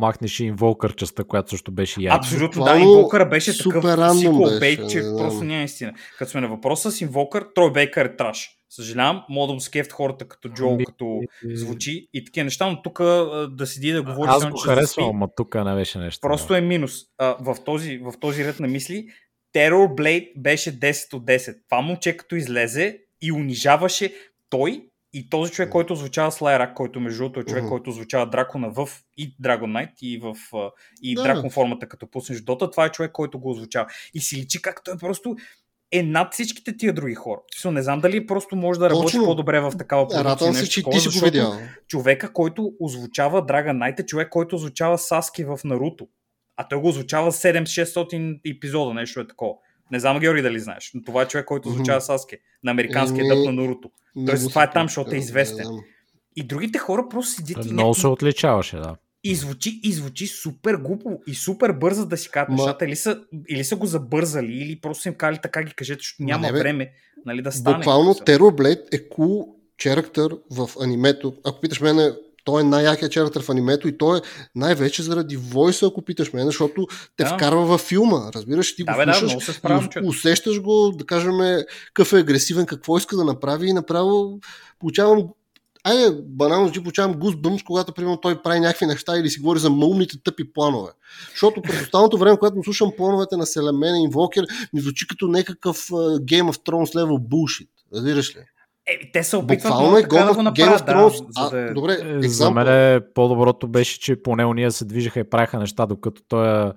махнеш и инволкър частта, която също беше яйца. Абсолютно, да. Буквално Инвокъра беше супер такъв рандом сиквел беше, бейт, че знам. просто няма истина. Като сме на въпроса с Инвокър, Трой Бейкър е траш. Съжалявам, мога да му скефт хората като Джо, Ами, като звучи и такива неща, но тук да седи да говори Аз го харесвам, ама тук не беше нещо. Просто е минус. А, в, този, в този ред на мисли, Terror Blade беше 10 от 10. Това момче като излезе и унижаваше той и този човек, който озвучава Слайрак, който между другото е човек, Мгм. който озвучава Дракона в и Dragon Knight и в и Да. Дракон формата, като пуснеш Дота, това е човек, който го озвучава. И си личи как той просто е над всичките тия други хора. Смисъл, Не знам дали просто може да работи по-добре в такава продукция. Радвам се, че ти си го видял. човека, който озвучава Dragon Knight е човек, който озвучава Саски в Наруто. А той го озвучава 7-600 епизода, нещо е такова. Не знам, Георги, дали знаеш, но това е човек, който озвучава Мгм. Саске на американския дъб на Наруто. Тоест, това е там, защото е известен. И другите хора просто седят и, Много се отличаваше, да. и, звучи, и звучи супер глупо и супер бърза да си кажат Ма- нещата. Или са, или са го забързали, или просто им кали така ги кажете, защото Ма няма не, бе. време нали, да стане. Буквално Terrorblade е cool черактер в анимето. Ако питаш мене, той е най-якият черактер в анимето и той е най-вече заради войса, ако питаш мен, защото те Да. вкарва във филма. Разбираш, ти Да, го бе, да, слушаш много се и справям, човек. усещаш го, да кажем, какъв е агресивен, какво иска да направи и направо получавам Айде, банално ти получавам гузбъмс, когато примерно той прави някакви неща или си говори за маумните тъпи планове. Защото през останалото време, когато му слушам плановете на Селемен и Инвокер, ми звучи като някакъв Game of Thrones level bullshit. Разбираш ли? Е, те се опитват Буквално много е така да го направят. Да, да... а, добре, Е, За мен по-доброто беше, че поне уния се движеха и правиха неща, докато той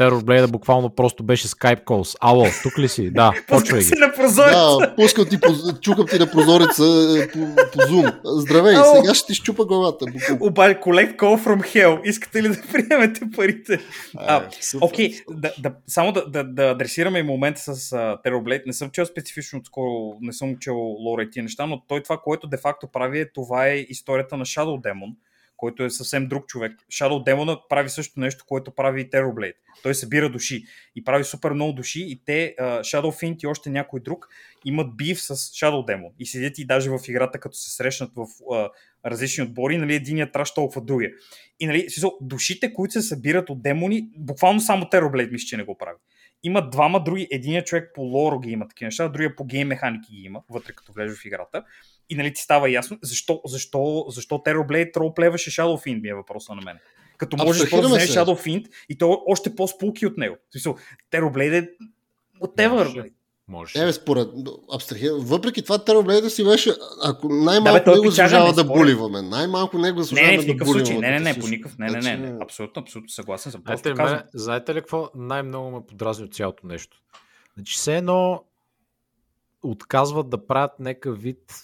Terrorblade буквално просто беше Skype calls. Ало, тук ли си? Да, почвай ги. на прозореца. Да, пускам ти, чукам ти на прозореца е, по, по Zoom. Здравей, Ало. сега ще ти щупа главата. Обали, collect call from hell. Искате ли да приемете парите? А, Е. Окей, да, да, само да, да, да адресираме и момента с uh, Terrorblade. Не съм чел специфично отскоро, не съм чел лора и тия неща, но той това, което де факто прави е, това е историята на Shadow Demon, който е съвсем друг човек. Shadow Demon прави също нещо, което прави и Terrorblade. Той събира души и прави супер много души и те, Shadow Fiend и още някой друг, имат бив с Shadow Demon и седят и даже в играта, като се срещнат в различни отбори, нали, единият траш толкова другия. И нали, душите, които се събират от демони, буквално само Terrorblade мисля, че не го прави. Има двама други, единият човек по лоро ги има такива неща, другия по гейм механики ги има, вътре като влезеш в играта. И нали ти става ясно, защо, защо, защо Terrorblade ролплеваше Shadow Fiend ми е въпроса на мен. Като можеш да вземеш. Shadow Fiend и то е още по-спулки от него. Terrorblade е whatever. Може. Може. Е, бе, според абстрахира. Въпреки това, Terrorblade си беше, ако Да, бе, най-малко него пичага, заслужава не да буливаме. Най-малко Не, заслужава не, да в никакъв буливаме. случай. Не, не, не, по никакъв. Не, не, не, не. Значи, Абсолютно, абсолютно съгласен съм. Знаете мене, знаете ли какво най-много ме подразни от цялото нещо? Значи все едно отказват да правят някакъв вид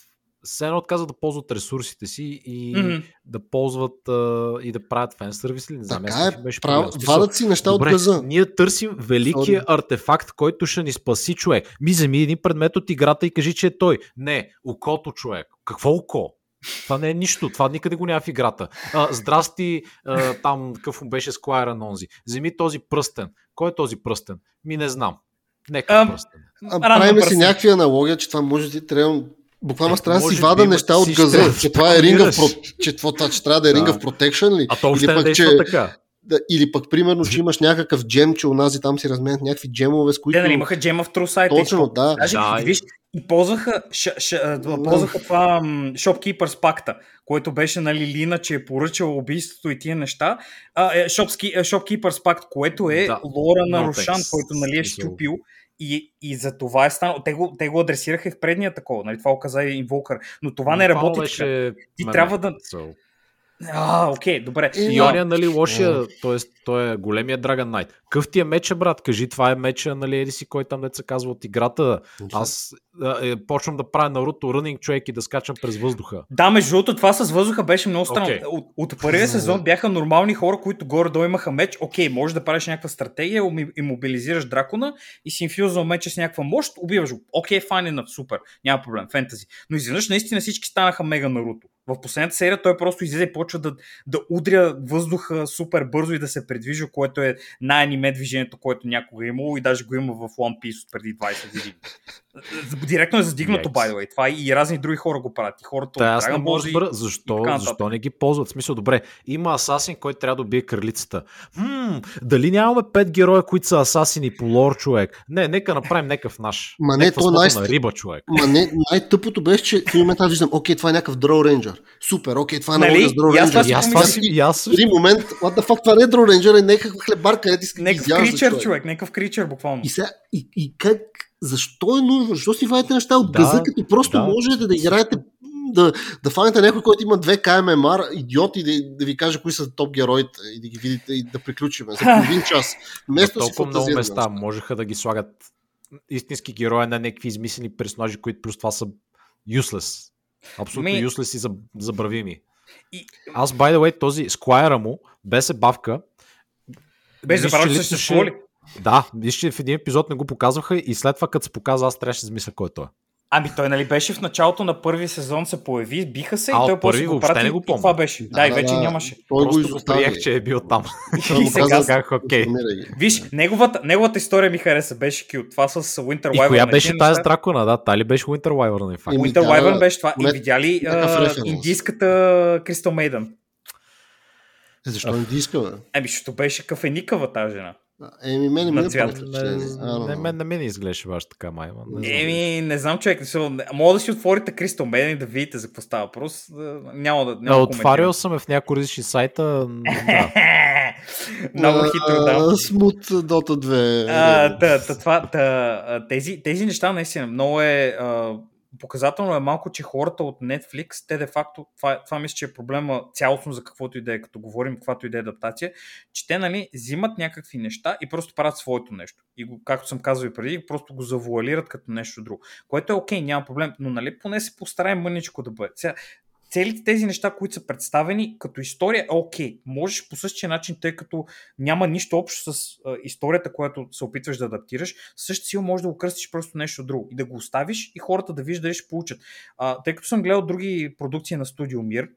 все едно отказват да ползват ресурсите си и Мгм. да ползват а, и да правят фен сервис ли? Не знам, Така е, беше прав... вадат си неща Добре, от газа. ние търсим великия Sorry. артефакт, който ще ни спаси човек. Ми вземи един предмет от играта и кажи, че е той. Не, окото човек. Какво око? Това не е нищо, това никъде го няма в играта. А, здрасти, а, там какъв му беше Squire Анонзи. Вземи този пръстен. Кой е този пръстен? Ми не знам. Нека пръстен. А, Рано правиме си някакви аналогия, че това може да ти трябва Буквално аз трябва да си би вада има- неща от си ще газа, трябва да че това е. Pro... че, това, че трябва да е Да. of Protection ли? А то още Или не пък, действа че- така. Да, или пък, примерно, че имаш някакъв джем, че унази там си разменят някакви джемове, с които... Те нали имаха of True Sight. Точно, да. Даже, Да, виж, и ползваха, ш, ш, ползваха това Shopkeepers пакта, което беше нали, Лина, че е поръчала убийството и тия неща. А, е, е, Shopkeepers пакт, което е Да. лора на thanks. който нали, е Смисъл. щупил. И, и за това е станало. Те го, те го адресираха и в предния такова. Нали, това го каза и Invoker. Но това не Буквално работи. беше Ти трябва да- So. А, окей, добре. И И Да. оня, нали, лошия, т.е. той е големия Dragon Knight. Къв ти е меча, брат? Кажи, това е меча, нали, еди си, кой там деца казва от играта. Аз е, почвам да правя Наруто Running човек и да скачам през въздуха. Да, между другото, това с въздуха беше много странно. Окей. От, от първия сезон бяха нормални хора, които горе-долу имаха меч. Окей, можеш да правиш някаква стратегия, имобилизираш дракона и си инфюзвал меча с някаква мощ, убиваш го. Окей, файн enough, супер, няма проблем, фентази. Но изведнъж наистина всички станаха мега Наруто. В последната серия той просто излезе и почва да, да удря въздуха супер бързо и да се предвижда, което е най-аниме движението, което някога е имало и даже го има в One Piece от преди 20 години. Директно е задигнато, by the way. Това и разни други хора го правят. И хората Та, от аз не Dragon да Ball разбера и защо, защо не ги ползват. В смисъл, добре, има асасин, който трябва да убие кралицата. Хм, дали нямаме пет героя, които са асасини по лор човек? Не, нека направим някакъв наш. Ма не, то най- риба човек. Ма не, най-тъпото беше, че в един момент аз виждам, окей, това е някакъв Draw Ranger. Супер, окей, това е Нали? това Ranger. си И аз това си, и аз също. момент, what the fuck, това не е Draw Ranger, е някаква хлебарка, където иска да ги Някакъв изяжда, кричър, човек. някакъв кричър, буквално. И, сега, и, и как, защо е нужно? Защо си вадите неща от Да, газа, като просто да. можете да играете да, да фанете някой, който има 2 КММР, идиот и да, да ви каже кои са топ героите и да ги видите и да приключим за половин час. На Вместо си толкова много места можеха да ги слагат истински герои на някакви измислени персонажи, които плюс това са useless. Абсолютно Ми- useless и заб- забравими. И, Аз, by the way, този сквайра му, без се бавка, без забравя, че че липсваше- съществува ли? Да, виж, че в един епизод не го показваха и след това, като се показа, аз трябваше да измисля кой е той. Ами той нали беше в началото на първи сезон се появи, биха се А, и той после го прати не го и помня. това беше. Да, и вече нямаше. Той Просто го изостави. приех, че е бил там. И сега каза, Казах, окей. Виж, неговата, неговата история ми хареса, беше кют. Това с Winter И Wyvern. коя не беше тази дракона? Да, тали беше Winter Wyvern, на факт. Еми, Winter да, Wyvern беше това. И видя ли индийската Crystal Maiden? Е, Защо бе? Еми, защото беше кафеникава тази жена. Еми, мен не ми е Не, не, мен, на мен не изглеждаше баш така, май. ма, Не знам. Еми, не знам, човек. Мога да си отворите Crystal Maiden и да видите за какво става. Просто да, няма да. Не, Няма да отварял съм е в някои различни сайта. Да. Много А, хитро, да. Смут Dota 2. А, та, та, това, та, а, тези, тези неща наистина много е а, показателно е малко, че хората от Netflix, те де факто, това, това мисля, че е проблема цялостно за каквото и да е, като говорим каквато и да е адаптация, че те нали, взимат някакви неща и просто правят своето нещо. И го, както съм казал и преди, просто го завуалират като нещо друго. Което е окей, няма проблем, но нали поне се постараем мъничко да бъде. Сега, целите тези неща, които са представени като история, е окей. Можеш по същия начин, тъй като няма нищо общо с историята, която се опитваш да адаптираш, същата сила може да го кръстиш просто нещо друго и да го оставиш и хората да виждат ще получат. А, тъй като съм гледал други продукции на студио Мир,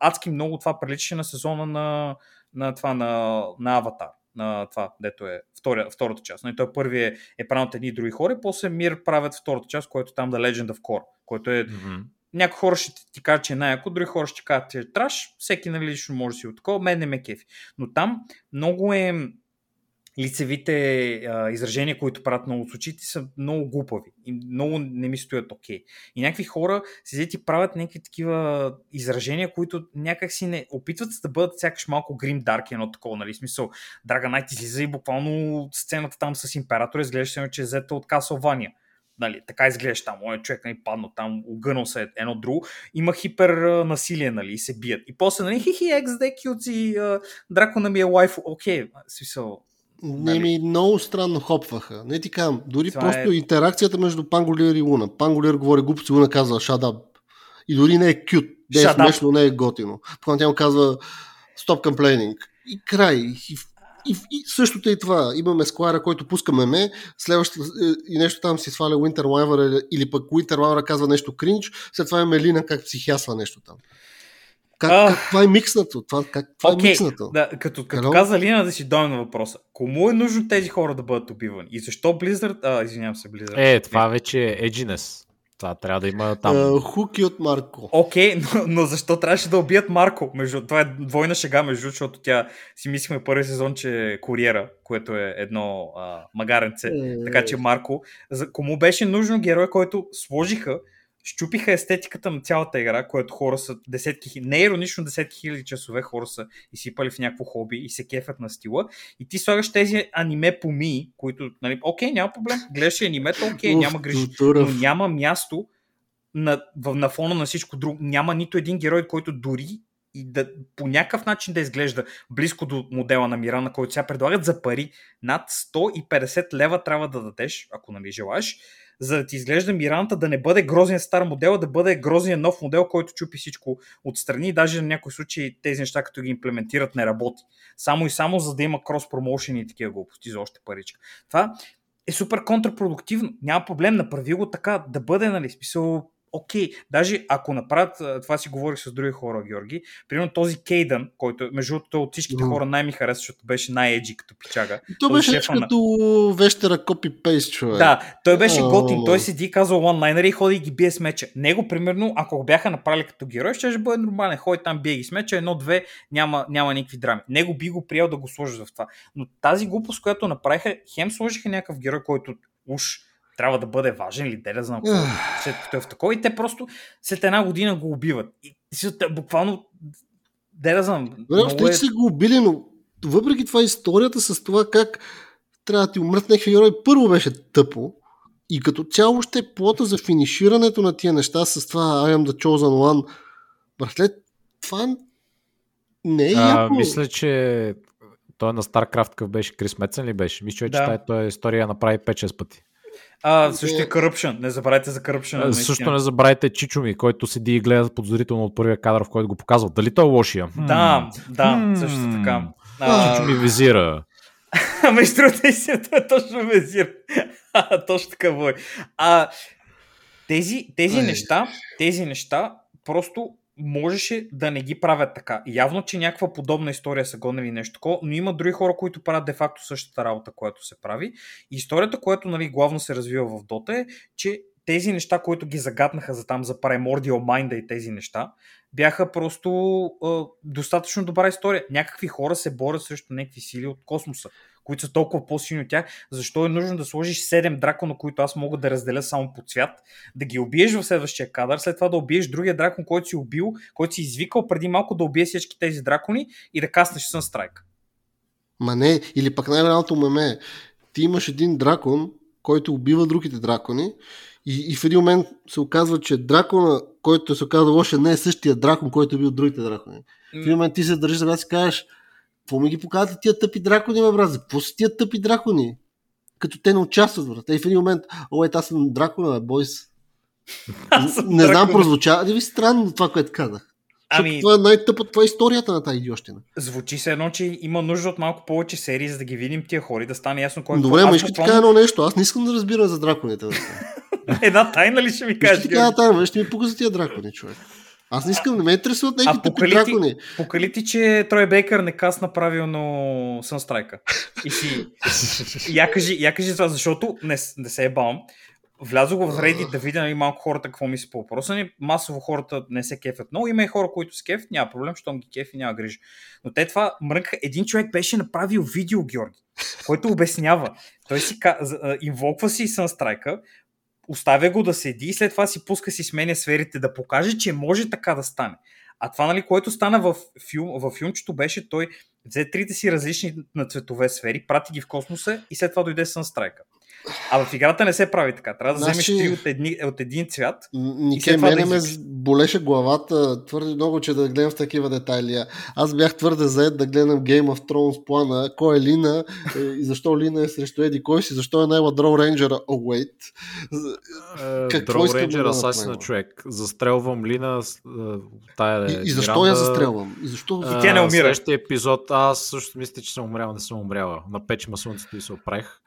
адски много това приличаше на сезона на, на, това, на, на Аватар на това, дето е втория, втората част. Нали, той първи е, е правил от едни и други хора, и после Мир правят втората част, което е там The Legend of Korra, който е Мгм. Някои хора ще ти, кажат, че е най-яко, други хора ще кажат, че е траш, всеки нали лично може да си от такова, мен не ме кефи. Но там много е лицевите а, изражения, които правят много очите, са много глупави и много не ми стоят окей. И някакви хора си и правят някакви такива изражения, които някак си не опитват се да бъдат сякаш малко грим дарк едно такова, нали? Смисъл, Драга Найт излиза и буквално сцената там с императора изглежда, че е взета от Касълвания. Нали, така изглеждаш там, моят човек нали, паднал там, огънал се едно друго, има хипер насилие, нали, и се бият. И после, нали, хихи, XD, кюци, дракона ми е лайф, окей, смисъл, Не ми много странно хопваха. Не ти казвам, дори Това просто е- интеракцията между Панголир и Луна. Панголир говори глупости, Луна казва up. И дори не е кют. Не е смешно, не е готино. Когато тя му казва stop complaining. И край. И, и, и същото е и това. Имаме Сквайра, който пуска меме, следващото и нещо там си сваля Winter Wyvern или пък Winter Wyvern казва нещо кринч, след това имаме Лина как психясва нещо там. Как, Ах. как, това е микснато. Това, как, това е Окей, микснато. да, като, като Hello? каза Лина да си дойм на въпроса. Кому е нужно тези хора да бъдат убивани? И защо Blizzard... А, извинявам се, Blizzard. Е, това вече е edginess. Това трябва да има там. Uh, хуки от Марко. Окей, но, но защо трябваше да убият Марко? Между, това е двойна шега, между, защото тя си мислихме първи сезон, че е куриера, което е едно а, магаренце. Е. Така че Марко, за, кому беше нужно герой, който сложиха, щупиха естетиката на цялата игра, което хора са десетки не иронично десетки хиляди часове хора са изсипали в някакво хоби и се кефят на стила. И ти слагаш тези аниме поми, които, нали, окей, няма проблем, гледаш си анимето, окей, няма грижи. Но няма място на, на фона на всичко друго. Няма нито един герой, който дори и да по някакъв начин да изглежда близко до модела на Мирана, който сега предлагат за пари. Над 150 лева трябва да дадеш, ако нали желаеш, за да ти изглежда Мираната да не бъде грозния стар модел, а да бъде грозния нов модел, който чупи всичко отстрани. Даже на някои случаи тези неща, като ги имплементират, не работи. Само и само за да има крос промоушен и такива глупости за още паричка. Това е супер контрпродуктивно. Няма проблем, направи го така, да бъде, нали, смисъл, окей, даже ако направят, това си говорих с други хора, Георги, примерно този Кейдън, който между другото от всичките хора най-ми хареса, защото беше най-еджи като пичага. То Той беше шефа нещо на- като вещера копи-пейст, човек. Да, той беше О. готин, той седи казва онлайнери и ходи и ги бие с меча. Него, примерно, ако го бяха направили като герой, ще бъде нормален. Ходи там, бие ги с меча, едно-две, няма, няма никакви драми. Него би го приел да го сложи в това. Но тази глупост, която направиха, хем сложиха някакъв герой, който уж трябва да бъде важен или де да знам какво, Ах. след като е в такова и те просто след една година го убиват. И, буквално де да знам. Добре, още че са го убили, но въпреки това историята с това как трябва да ти умрат някакви герои, първо беше тъпо. И като цяло ще е плота за финиширането на тия неща с това I am the chosen one. Братле, това не е А, яко. мисля, че той на StarCraft какъв беше Крис Мецен ли беше? Мисля, че Да. да. тази история я направи 5-6 пъти. А, също е Corruption. Не забравяйте за Corruption. А, Също не забравяйте Чичуми, който седи и гледа подозрително от първия кадър, в който го показва. Дали той е лошия? Да, да, Хм. също така. Чичуми визира. А, между другото, истината е точно везир. точно така бой. А, тези, тези неща, тези неща просто можеше да не ги правят така. Явно, че някаква подобна история са гонили нещо такова, но има други хора, които правят де-факто същата работа, която се прави. И историята, която нали, главно се развива в Дота е, че тези неща, които ги загаднаха за там, за Primordial Mind и тези неща, бяха просто а, достатъчно добра история. Някакви хора се борят срещу някакви сили от космоса, които са толкова по-силни от тях. Защо е нужно да сложиш 7 дракона, които аз мога да разделя само по цвят, да ги убиеш в следващия кадър, след това да убиеш другия дракон, който си убил, който си извикал преди малко да убие всички тези дракони и да каснеш сън страйк. Ма не, или пък най-голямото меме ти имаш един дракон, който убива другите дракони и, и в един момент се оказва, че дракона, който се оказва лоша, не е същия дракон, който е бил другите дракони. В един момент ти се държиш за си кажеш, какво ми ги показвате тия тъпи дракони, бе, брат? Какво са тия тъпи дракони? Като те не участват, брат. И в един момент, о, ето аз съм дракона, бе, бойс. Не знам, прозвуча. Не ви странно това, което казах. Ами... Това е най-тъпо, това е историята на тази идиощина. звучи се едно, че има нужда от малко повече серии, за да ги видим тия хора и да стане ясно кой е Добре, ма искам ти кажа едно нещо. Аз не искам да разбирам за драконите. Една тайна ли ще ми Ще кажеш? ти Георги? кажа тайна, ще ми пука за тия дракони, човек. Аз не искам, не ме интересуват някакви тъпи дракони. Покали ти, че Трой Бейкър не касна правилно Сънстрайка. И си... я, кажи, я кажи това, защото не, не се е бавам. Влязох в Reddit да видя нали, малко хората какво мислят по въпроса ни. Масово хората не се кефят много. Има и хора, които се кефят, няма проблем, щом ги кефи, няма грижа. Но те това мрънкаха. Един човек беше направил видео, Георги, който обяснява. Той си инвоква си Сънстрайка, оставя го да седи и след това си пуска си сменя сферите да покаже, че може така да стане. А това, нали, което стана в, филм, в филмчето беше, той взе трите си различни на цветове сфери, прати ги в космоса и след това дойде Сънстрайка. А в играта не се прави така. Трябва да Значи- вземеш три от, едни, от един цвят. Нике, мене да ме болеше главата твърде много, че да гледам в такива детайли. Аз бях твърде заед да гледам Game of Thrones плана, кой е Лина е, и защо Лина е срещу Еди кой си, защо е най-ладрол рейнджера. О, oh, wait. Какво да Рейнджер, Асасина човек. Застрелвам Лина. а, Тая И, е и защо Миранда. я застрелвам? И защо... И тя не умира. Следващия епизод, аз също мисля, че съм умрял, не съм умряла. Напече ма слънцето и се оправих.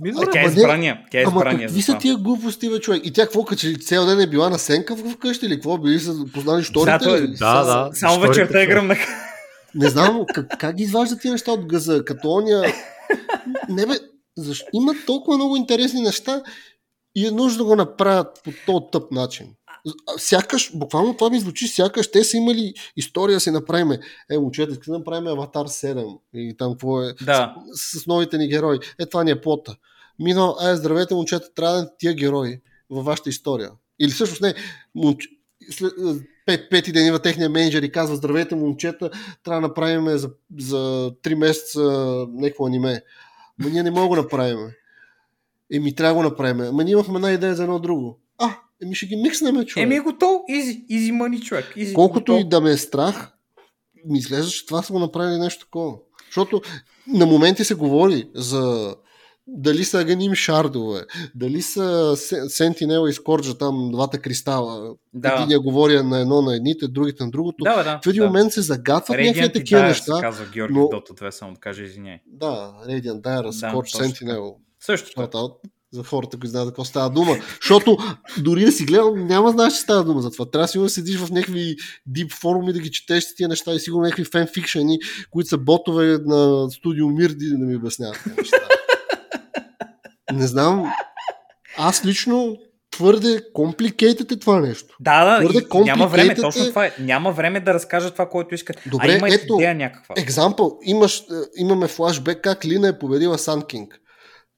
Ми, А, добре, Тя е избрания. Тя е Ама избрания. какви са тия глупости, бе, човек? И тя какво, като че цял ден е била на сенка в къщи или какво? Били са познали шторите? Да, ли? Да, да. Само Историята вечерта е гръмна. Не знам как, как ги изваждат тия неща от газа, като оня... Не бе, защо? Има толкова много интересни неща и е нужно да го направят по този тъп начин. Сякаш, буквално това ми звучи, сякаш те са имали история да си направим. Е, момчета, искаме да направим Аватар 7 и там какво е Да. с, с новите ни герои. Е, това ни е плота. Минал, ай, здравейте, момчета, трябва да тия герои във вашата история. Или всъщност не, момч... след, е, пет, пети ден идва техния менеджер и казва, здравейте, момчета, трябва да направим за, за 3 месеца някакво аниме. Ма ние не мога да направим. Еми, трябва да го направим. Ма ние имахме една идея за едно друго. Еми ще ги микснем, човек. Еми е готово. Изи. Изи мъни, човек. Изи. Колкото и готово. да ме е страх, ми изглежда, че това са го направили нещо такова. Защото на моменти се говори за дали са аганим шардове, дали са Се- Сентинела и Скорджа там двата кристала. Да. Единия говоря на едно на едните, другите на другото. Да, да. в един да. момент се загатват някакви и такива Dire неща. казва Георги но- Dota 2, само да кажа извиняй. Да, Radiant, Dire, Scorch, точно Sentinel. Също. Това, за хората, които знаят какво става дума. Защото дори да си гледал, няма знаеш, че става дума за това. Трябва сигурно да седиш в някакви дип форуми да ги четеш тия неща и сигурно някакви фенфикшени, които са ботове на студио Мир да ми обясняват неща. Не знам. Аз лично твърде complicated е това нещо. Да, да, Твърде и няма време, точно е. това е. Няма време да разкажа това, което искат. Добре, а има ето, идея някаква. Екзампъл, имаш, е, имаме флашбек как Лина е победила Сан Кинг.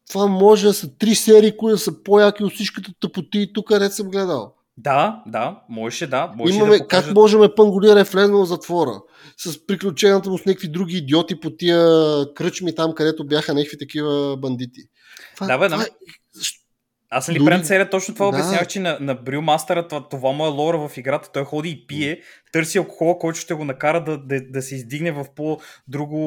Това може да са три серии, които са по-яки от всичките тъпоти тук, където съм гледал. Да, да, можеше да. Можеше Имаме, да покажат... как можем Панголира е влезнал в затвора с приключенията му с някакви други идиоти по тия кръчми там, където бяха някакви такива бандити. Това, Да, бе, да. това Аз нали Дори- предната серия точно това Да. обяснявах, че на, на Мастера това, това му е лора в играта. Той ходи и пие, търси алкохола, който ще го накара да, да, да се издигне в по-друго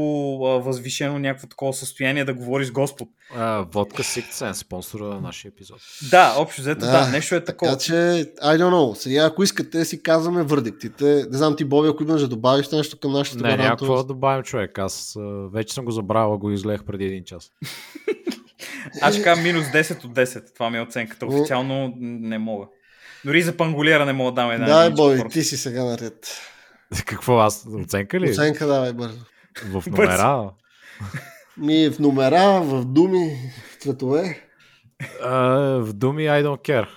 а, възвишено някакво такова състояние да говори с Господ. А, водка Сикцен, спонсора на нашия епизод. Да, общо взето, да, да, нещо е такова. Така че, I don't know. Сега, ако искате, си казваме вердиктите. Не знам ти, Боби, ако имаш да добавиш нещо към нашата Не, някакво да добавим човек. Аз вече съм го забравил, го изгледах преди един час. Аз ще кажа минус 10 от 10. Това ми е оценката. Официално не мога. Дори за пангулера не мога да дам една. Да, Боби, ти си сега наред. Какво аз? Оценка ли? Оценка давай бързо. В номера? Ми в номера, в думи, в цветове. А, в думи I don't care.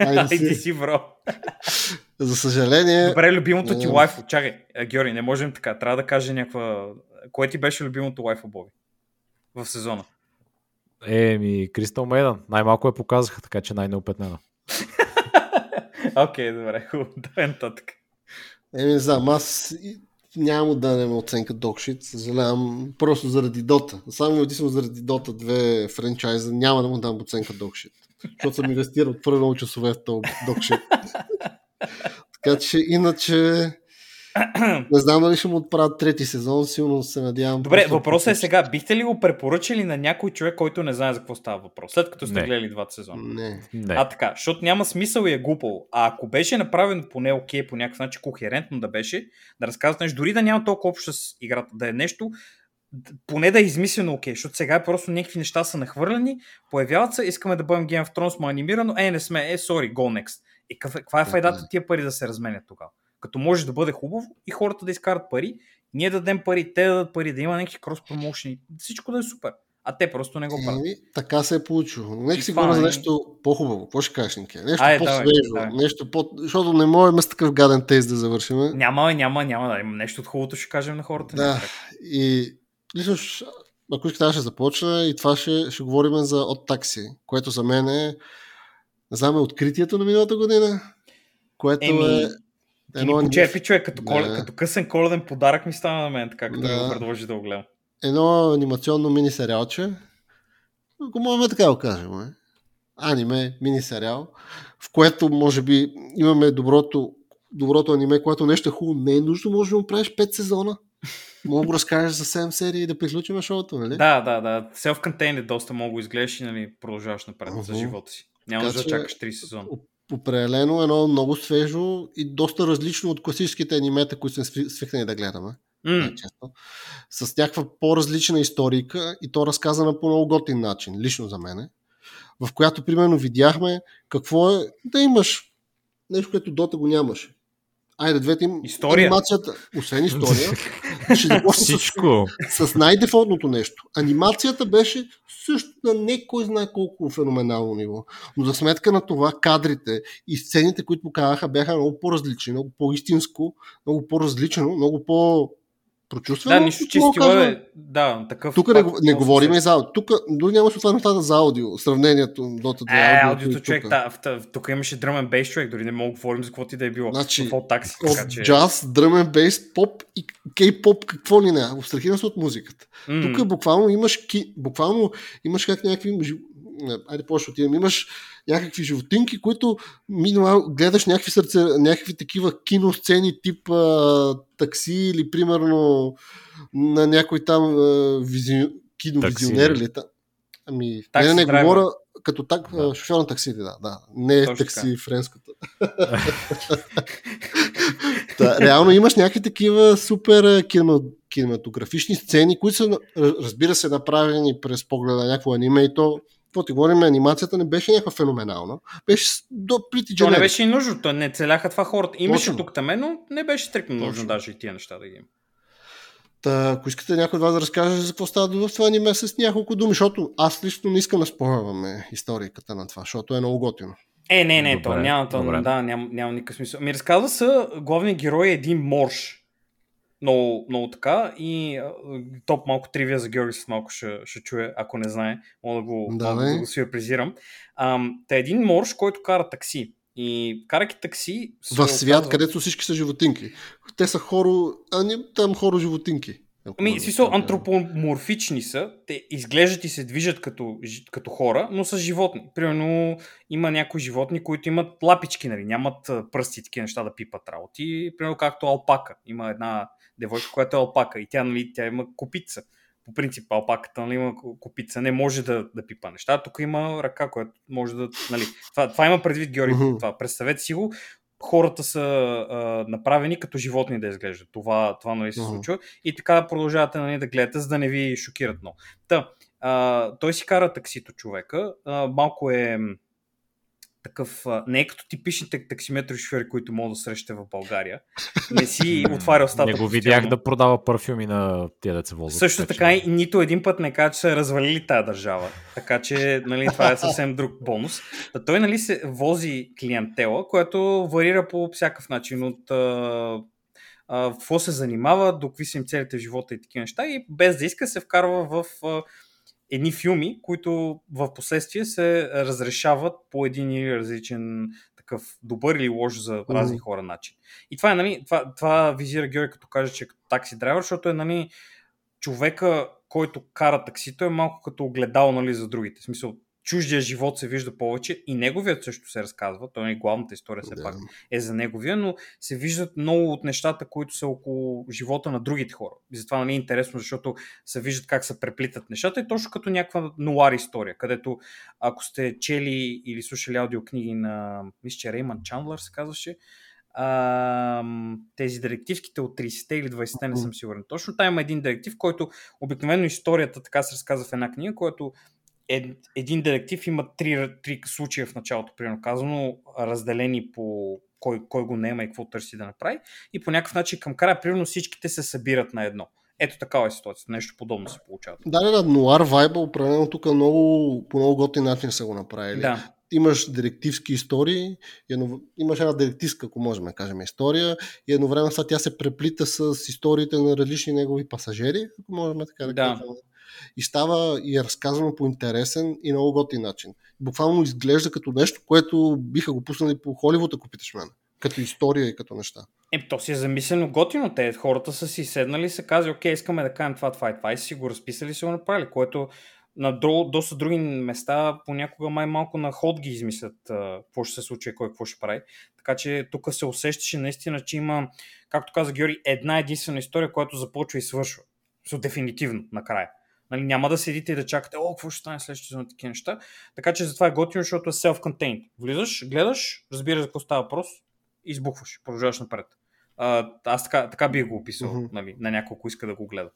Айде си. си, бро. За съжаление, Добре, любимото ти Не. лайфо. Чакай, Георги, не можем така. Трябва да кажа някаква... Кое ти беше любимото лайфо, Боби? В сезона. Еми, Кристал Мейдън. Най-малко я показаха, така че най-неопетнена. Окей, добре, хубаво. Давай нататък. е, не знам, аз няма да дадем оценка докшит, съжалявам, просто заради Дота. Само и единствено заради Дота 2 франчайза няма да му дам оценка докшит. Защото съм инвестирал много часове в този докшит. така че, иначе, не знам дали ще му отправят трети сезон, силно се надявам. Добре, въпросът е сега. Бихте ли го препоръчали на някой човек, който не знае за какво става въпрос, след като сте Не. гледали двата сезона? Не. Не. А така, защото няма смисъл и е глупаво. А ако беше направен поне окей, по някакъв начин, кохерентно да беше, да разказват нещо, дори да няма толкова общо с играта, да е нещо, поне да е измислено окей, защото сега е просто някакви неща са нахвърляни, появяват се, искаме да бъдем Game of Thrones, му анимирано, е, не сме, е, sorry, go next. И каква, каква е Така файдата е. тия пари да се разменят тогава? Като може да бъде хубаво и хората да изкарат пари, ние да дадем пари, те да дадат пари, да има някакви крос промоушени, всичко да е супер. А те просто не го правят. Еми, така се е получило. Но Нека си говоря за нещо по-хубаво. Какво ще кажеш, Нике? Нещо давай, по-свежо. давай. Нещо по... Защото не можем с такъв гаден тест да завършим. Няма, няма, няма да има нещо от хубавото ще кажем на хората. Да. И лично, ако искате, аз ще започна и това ще, ще говорим за от такси, което за мен е, не знам, е откритието на миналата година, което Еми, е Ти ни почерпи човек, като, Да. като късен коледен подарък ми стана на мен, така като Да. го предложи да го гледам. едно анимационно мини сериалче, ако можем така да го кажем, е. аниме, мини сериал, в което може би имаме доброто, доброто аниме, което нещо е хубаво, не е нужно, може да му правиш 5 сезона. Мога да разкажеш за 7 серии и да приключим шоуто, нали? Да, да, да. Self-contained е доста много го изгледаш и нали, продължаваш напред за Мгм. живота си. Няма Така да чакаш 3 сезона. Определено едно много свежо и доста различно от класическите анимета, които сме сви- свикнали да гледаме. М, най-често. С някаква по-различна историка и то разказана по много готин начин, лично за мене, в която примерно видяхме какво е да имаш нещо, което Дота го нямаше. Айде, двете им История. анимацията, освен история, ще започна с, Всичко. с най-дефолтното нещо. Анимацията беше също на не кой знае колко феноменално ниво. Но за сметка на това кадрите и сцените, които показаха, бяха много по-различни, много по-истинско, много по-различно, много по прочувствено. Да, нищо, че стила е... Да, такъв... Тук не, не говорим и се- за аудио. Тук дори няма това нещата за аудио, сравнението Dota 2 Е, аудиото човек, тук. да, тук имаше дръмен бейс човек, дори не мога да говорим за каквото и да е било. Значи, такси, От че... джаз, дръмен бейс, поп и кей-поп, какво ли не. Абстрахирам се от музиката. М, Тук буквално имаш, ки, буквално имаш как някакви... Айде, по-ще отидем. Имаш някакви животинки, които минимал, гледаш някакви сърце, някакви такива киносцени тип а, такси или примерно на някой там а, визи, киновизионер Такси. или та. Ами, Такси не, не, не говоря като так, Да. шофьор на таксите, да, да. Не е Точно такси френската. да, реално имаш някакви такива супер кинематографични сцени, които са, ра- разбира се, направени през погледа на някакво аниме и то какво ти говорим, анимацията не беше някаква феноменална. Беше до Pretty То не беше и нужно, то не целяха това хората. Имаше тук там, но не беше стрикно нужно даже и тия неща да ги има. Та, ако искате някой от вас да разкаже за какво става в това аниме с няколко думи, защото аз лично не искам да спорваме историката на това, защото е много готино. Е, не, не, Добре, то няма, то, да, няма, няма никакъв смисъл. Ми разказва се, главният герой е един морж. Много, много така и топ малко тривия за Георги след малко ще, ще чуе, ако не знае. Мога да го, Да, да го сюрпризирам. Ам, та е един морж, който кара такси. И карайки такси... В свят, оказва- където всички са животинки. Те са хоро, а не там хоро животинки. Ами, смисъл, антропоморфични са. Те изглеждат и се движат като, като хора, но са животни. Примерно, има някои животни, които имат лапички, нали? нямат пръсти такива неща да пипат работи. Примерно, както алпака. Има една девойка, която е алпака и тя, нали, тя има копица. По принцип, алпаката нали, има копица, не може да, да пипа неща. Тук има ръка, която може да... Нали, това, това има предвид Георги. Мгм. Това. Представете си го, хората са а, направени като животни да изглеждат. Това, това нали, се случва и така продължавате нали, да гледате, за да не ви шокират много. Та, а, той си кара таксито човека, а, малко е такъв, не е като типичните таксиметрови шофьори, които мога да срещате в България. Не си отваря устата. Не го видях да продава парфюми на тия деца возят. Също така и нито един път не каза, че са развалили тази държава. Така че нали, това е съвсем друг бонус. Та той нали, се вози клиентела, което варира по всякакъв начин от а, а, в какво се занимава, до какви са им целите в живота и такива неща и без да иска се вкарва в а, едни филми, които в последствие се разрешават по един или различен такъв добър или лош за разни хора начин. И това е, нали, това, това визира Георги, като каже, че е като такси драйвер, защото е, нали, човека, който кара таксито е малко като огледал, нали, за другите. В смисъл, чуждия живот се вижда повече и неговият също се разказва. Той е главната история все Да. пак е за неговия, но се виждат много от нещата, които са около живота на другите хора. И затова нали е интересно, защото се виждат как се преплитат нещата и точно като някаква нуар история, където ако сте чели или слушали аудиокниги на, мисля, че Рейман Чандлър се казваше, а, тези директивките от 30-те или 20-те, не съм сигурен точно. Там има един директив, който обикновено историята така се разказва в една книга, който е, един директив има три, три случая в началото, примерно казано, разделени по кой, кой го нема и какво търси да направи. И по някакъв начин към края, примерно всичките се събират на едно. Ето такава е ситуацията. Нещо подобно се получава. Да, да, да, нуар вайба определено тук много, по много готин начин са го направили. Да. Имаш директивски истории, едно, имаш една директивска, ако можем да кажем, история и едновременно с това тя се преплита с историите на различни негови пасажери, ако можем така да, Да. кажем. И става и е разказано по интересен и много готин начин. Буквално изглежда като нещо, което биха го пуснали по Холивуд, ако питаш мен. Като история и като неща. Е, то си е замислено готино. Те хората са си седнали и са казали, окей, искаме да кажем това, това и това и си го разписали и са го направили, което на дро, доста други места понякога май малко на ход ги измислят какво ще се случи кой какво ще прави. Така че тук се усещаше наистина, че има, както каза Георги, една единствена история, която започва и свършва. So, дефинитивно, накрая. Нали, няма да седите и да чакате, о, какво ще стане следващия сезон, такива неща. Така че затова е готино, защото е self-contained. Влизаш, гледаш, разбираш за какво става въпрос, и избухваш, продължаваш напред. А, аз така, така бих го описал Мгм. нали, на няколко иска да го гледа.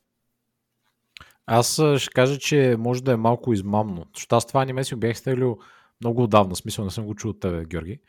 Аз ще кажа, че може да е малко измамно. Защото аз това аниме си бях стелил много отдавна. Смисъл не съм го чул от тебе, Георги.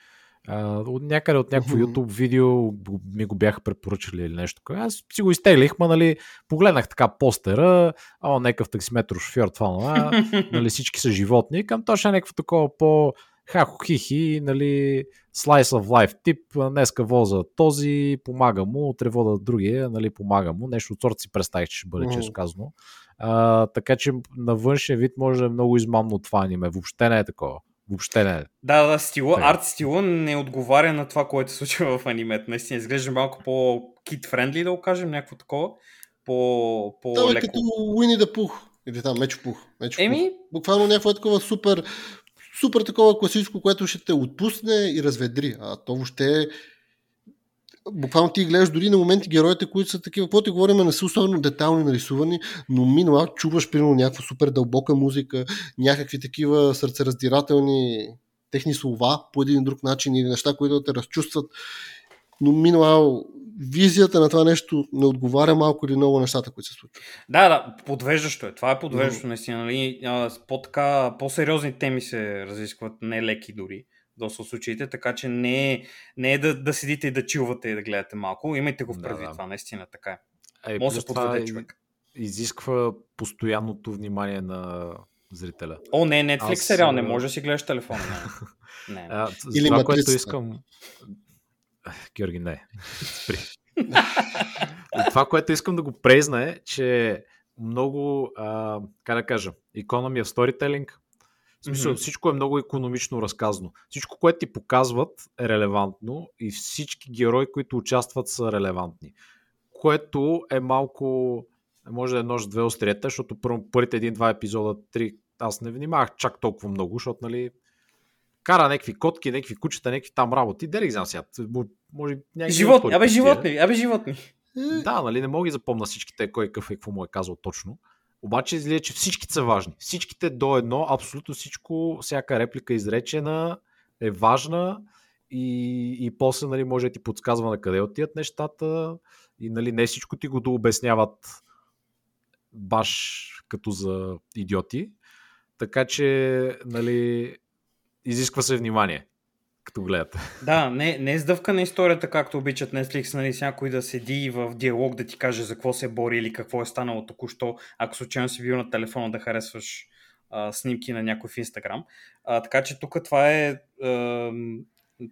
А, от някъде от някакво. YouTube видео ми го бяха препоръчали или нещо. Аз си го изтеглих, ма нали, погледнах така постера, а някакъв таксиметро шофьор, това, това, нали, всички са животни. Към точно някакво такова по хахо хихи, нали, slice of life тип, днеска воза този, помага му, утре вода другия, нали, помага му. Нещо от сорта си представих, че ще бъде често казано. А, така че на външен вид може да е много измамно това аниме. Въобще не е такова. Въобще не е. Да, да, стила, арт стила не отговаря на това, което се случва в анимето. Наистина изглежда малко по-кит-френдли, да го кажем, някакво такова. По, Това е по-леко. като Уини да Пух. Или там Мечо Пух. Пух. Еми, Буквално някакво е такова супер, супер такова класическо, което ще те отпусне и разведри. А то въобще е буквално ти гледаш дори на моменти героите, които са такива, каквото ти говорим, не са особено детайлно нарисувани, но минала чуваш примерно някаква супер дълбока музика, някакви такива сърцераздирателни техни слова по един друг начин или неща, които да те разчувстват. Но минала визията на това нещо не отговаря малко или много нещата, които се случват. Да, да, подвеждащо е. Това е подвеждащо, наистина. Нали? По-така, по-сериозни теми се разискват, не леки дори доста от случаите, така че не е, не е да, да седите и да чилвате и да гледате малко. Имайте го в Да, предвид да. това, наистина така е. Е, Може да се подведе и- човек. изисква постоянното внимание на зрителя. О, не, Netflex Аз, сериал, не може да си гледаш телефона. Не. не. А, Или това, което искам... Георги, не. Спри. това, което искам да го презна е, че много, а, как да кажа, economy of storytelling, в смисъл, Мгм. всичко е много економично разказано. Всичко, което ти показват е релевантно и всички герои, които участват са релевантни. Което е малко, може да е нож две остриета, защото първо, първите един-два епизода, три, аз не внимавах чак толкова много, защото, нали, кара някакви котки, някакви кучета, някакви там работи. Дали знам сега. Може, Животни, абе животни, абе животни. Да, нали, не мога да ги запомня всичките, кой какъв е, какво му е казал точно. Обаче излиза, че всичките са важни. Всичките до едно, абсолютно всичко, всяка реплика изречена е важна и, и после нали, може да ти подсказва на къде отиват нещата и нали, не всичко ти го дообясняват баш като за идиоти. Така че нали, изисква се внимание, като гледате. Да, не, не е сдъвка на историята, както обичат Netflix, нали, с някой да седи в диалог да ти каже за какво се бори или какво е станало току-що, ако случайно си бил на телефона да харесваш а, снимки на някой в Инстаграм. А, така че тук това е ам,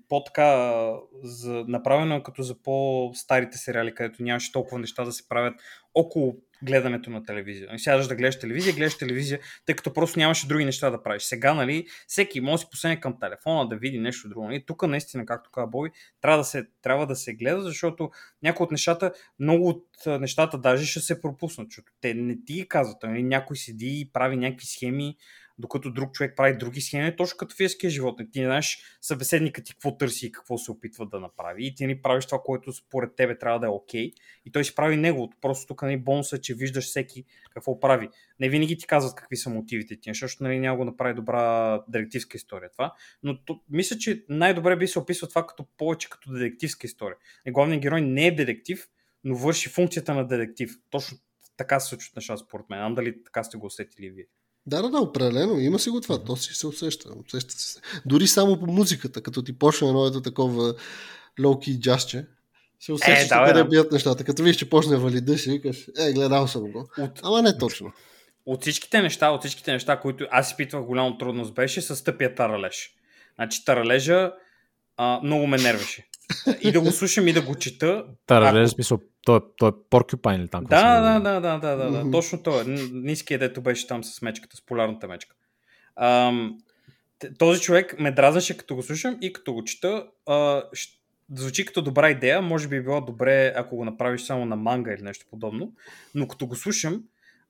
по-така за, направено е като за по-старите сериали, където нямаше толкова неща да се правят около гледането на телевизия. Нали, Сядаш да гледаш телевизия, гледаш телевизия, тъй като просто нямаше други неща да правиш. Сега, нали, всеки може да си посене към телефона да види нещо друго. Нали? Тук наистина, както каза Бой, трябва да, се, трябва да се гледа, защото някои от нещата, много от нещата даже ще се пропуснат, защото те не ти казват. Нали? Някой седи и прави някакви схеми, докато друг човек прави други схеми, точно като физическия живот. Ти не знаеш събеседника ти какво търси и какво се опитва да направи. И ти не правиш това, което според тебе трябва да е окей. И той си прави неговото. Просто тук нали, бонуса е, че виждаш всеки какво прави. Не винаги ти казват какви са мотивите ти, защото нали, няма го направи добра детективска история това. Но то, мисля, че най-добре би се описва това като повече като детективска история. И главният герой не е детектив, но върши функцията на детектив. Точно така се случват неща според мен. Ам дали така сте го усетили вие. Да, да, да, определено. Има си го това. То си се усеща. усеща си се. Дори само по музиката, като ти почне едно ето такова лоуки джазче, се усещаш Е, да, къде да. бият нещата. Като виж, че почне вали дъжд, и викаш, е, гледал съм го. От, Ама не точно. от всичките неща, от всичките неща, които аз изпитвах голяма трудност, беше с тъпия таралеж. Значи таралежа а, много ме нервеше. И да го слушам и да го чета. Таралеж, Ако- смисъл, той, е- той е поркюпайн или там? Да, да, да, да, да, да, да. Мгм. Точно това. Ниският, дето беше там с мечката, с полярната мечка. Ам, този човек ме дразнаше като го слушам и като го чета. А, щ- звучи като добра идея, може би е било добре, ако го направиш само на манга или нещо подобно, но като го слушам,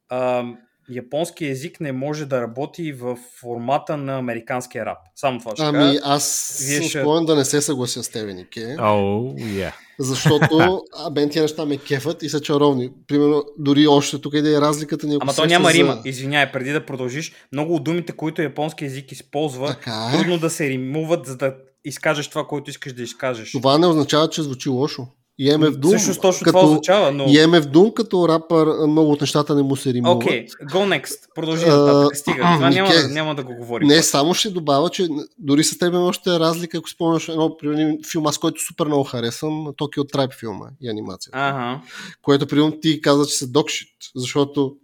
ам, японски език не може да работи в формата на американския рап. Само това ще Ами, аз Вие съм ще- склонен да не се съглася с тебе, Нике. Оу, yeah. Защото а, мен тия неща ме кефат и са чаровни. Примерно, дори още тук и да е разликата ни. Ама то няма за- рима. Извинявай, преди да продължиш, много от думите, които японски език използва, Така е. трудно да се римуват, за да изкажеш това, което искаш да изкажеш. Това не означава, че звучи лошо. И Емев Дум, Всъщност точно като... това означава, но... И Емев Дум като рапър, много от нещата не му се римуват. Окей, okay, go next. Продължи нататък. Стига. Това няма, Нике, да- няма да го говорим. Не, само ще добавя, че дори с теб има още разлика, ако спомняш едно примерно, филм, аз който супер много харесвам, Токио Трайб филма и анимацията. Ага. Което примерно ти каза, че са докшит, защото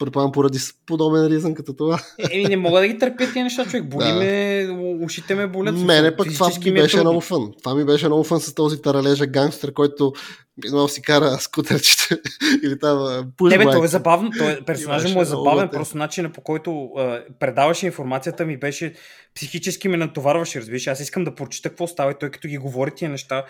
предполагам поради подобен ризън като това. Еми, не мога да ги търпя тия неща, човек. Боли Да. ме, ушите ме болят. Мене пък това ми ми е беше трудно. много фън. Това ми беше много фън с този таралежа гангстър, който много си кара скутерчета или там пуш Не, бе, той е забавно. Той, персонажът му е забавен, готин. просто начинът по който а, предаваше информацията ми беше психически ме натоварваше, разбираш. Аз искам да прочита какво става и той като ги говори тия неща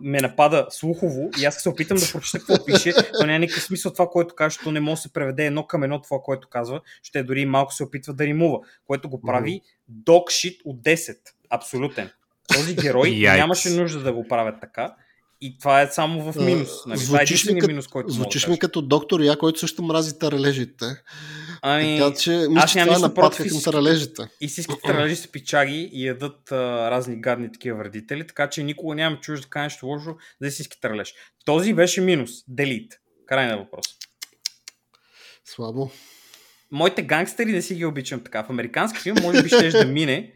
ме напада слухово и аз се опитам да прочита какво пише, то няма никакъв смисъл това, което каже, защото не може да се преведе едно към едно това, което казва, ще дори малко се опитва да римува, което го прави shit от 10. Абсолютен. Този герой нямаше нужда да го правят така. И това е само в минус. Нали? Това е Звучиш ми, минус, който звучиш ми като доктор Я, който също мрази таралежите. Ами, Така че, мисля, аз нямам е нищо против към таралежите. истинските тралежи са пичаги и ядат а, разни гадни такива вредители, така че никога нямам чуж да кажа нещо лошо за истински тралеж. Този беше минус. Делит. Край на въпрос. Слабо. Моите гангстери не си ги обичам така. В американски филм може би ще да мине